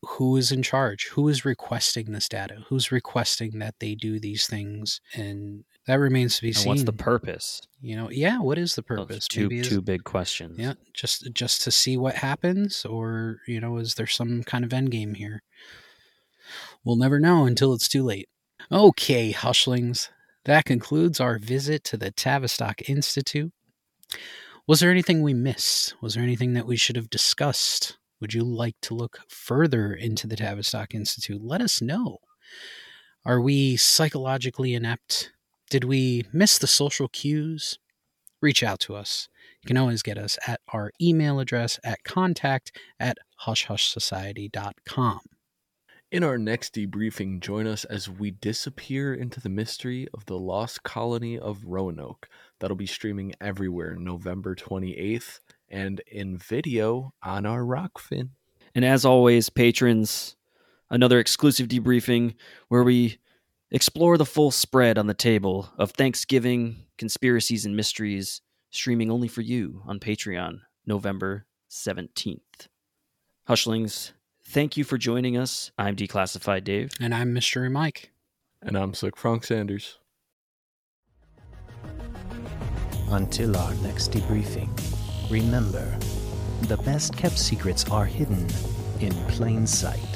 Who is in charge? Who is requesting this data? Who's requesting that they do these things? And that remains to be And seen. what's the purpose? you know, yeah, what is the purpose? two two big questions. Yeah, just just to see what happens, or you know, is there some kind of end game here? We'll never know until it's too late. Okay, Hushlings, that concludes our visit to the Tavistock Institute. Was there anything we missed? Was there anything that we should have discussed? Would you like to look further into the Tavistock Institute? Let us know. Are we psychologically inept? Did we miss the social cues? Reach out to us. You can always get us at our email address at contact at hushhushsociety.com. In our next debriefing, join us as we disappear into the mystery of the lost colony of Roanoke. That'll be streaming everywhere November 28th and in video on our Rokfin. And as always, patrons, another exclusive debriefing where we explore the full spread on the table of Thanksgiving, conspiracies, and mysteries, streaming only for you on Patreon, November 17th. Hushlings, thank you for joining us. I'm Declassified Dave. And I'm Mystery Mike. And I'm Slick Frank Sanders. Until our next debriefing, remember the best kept secrets are hidden in plain sight.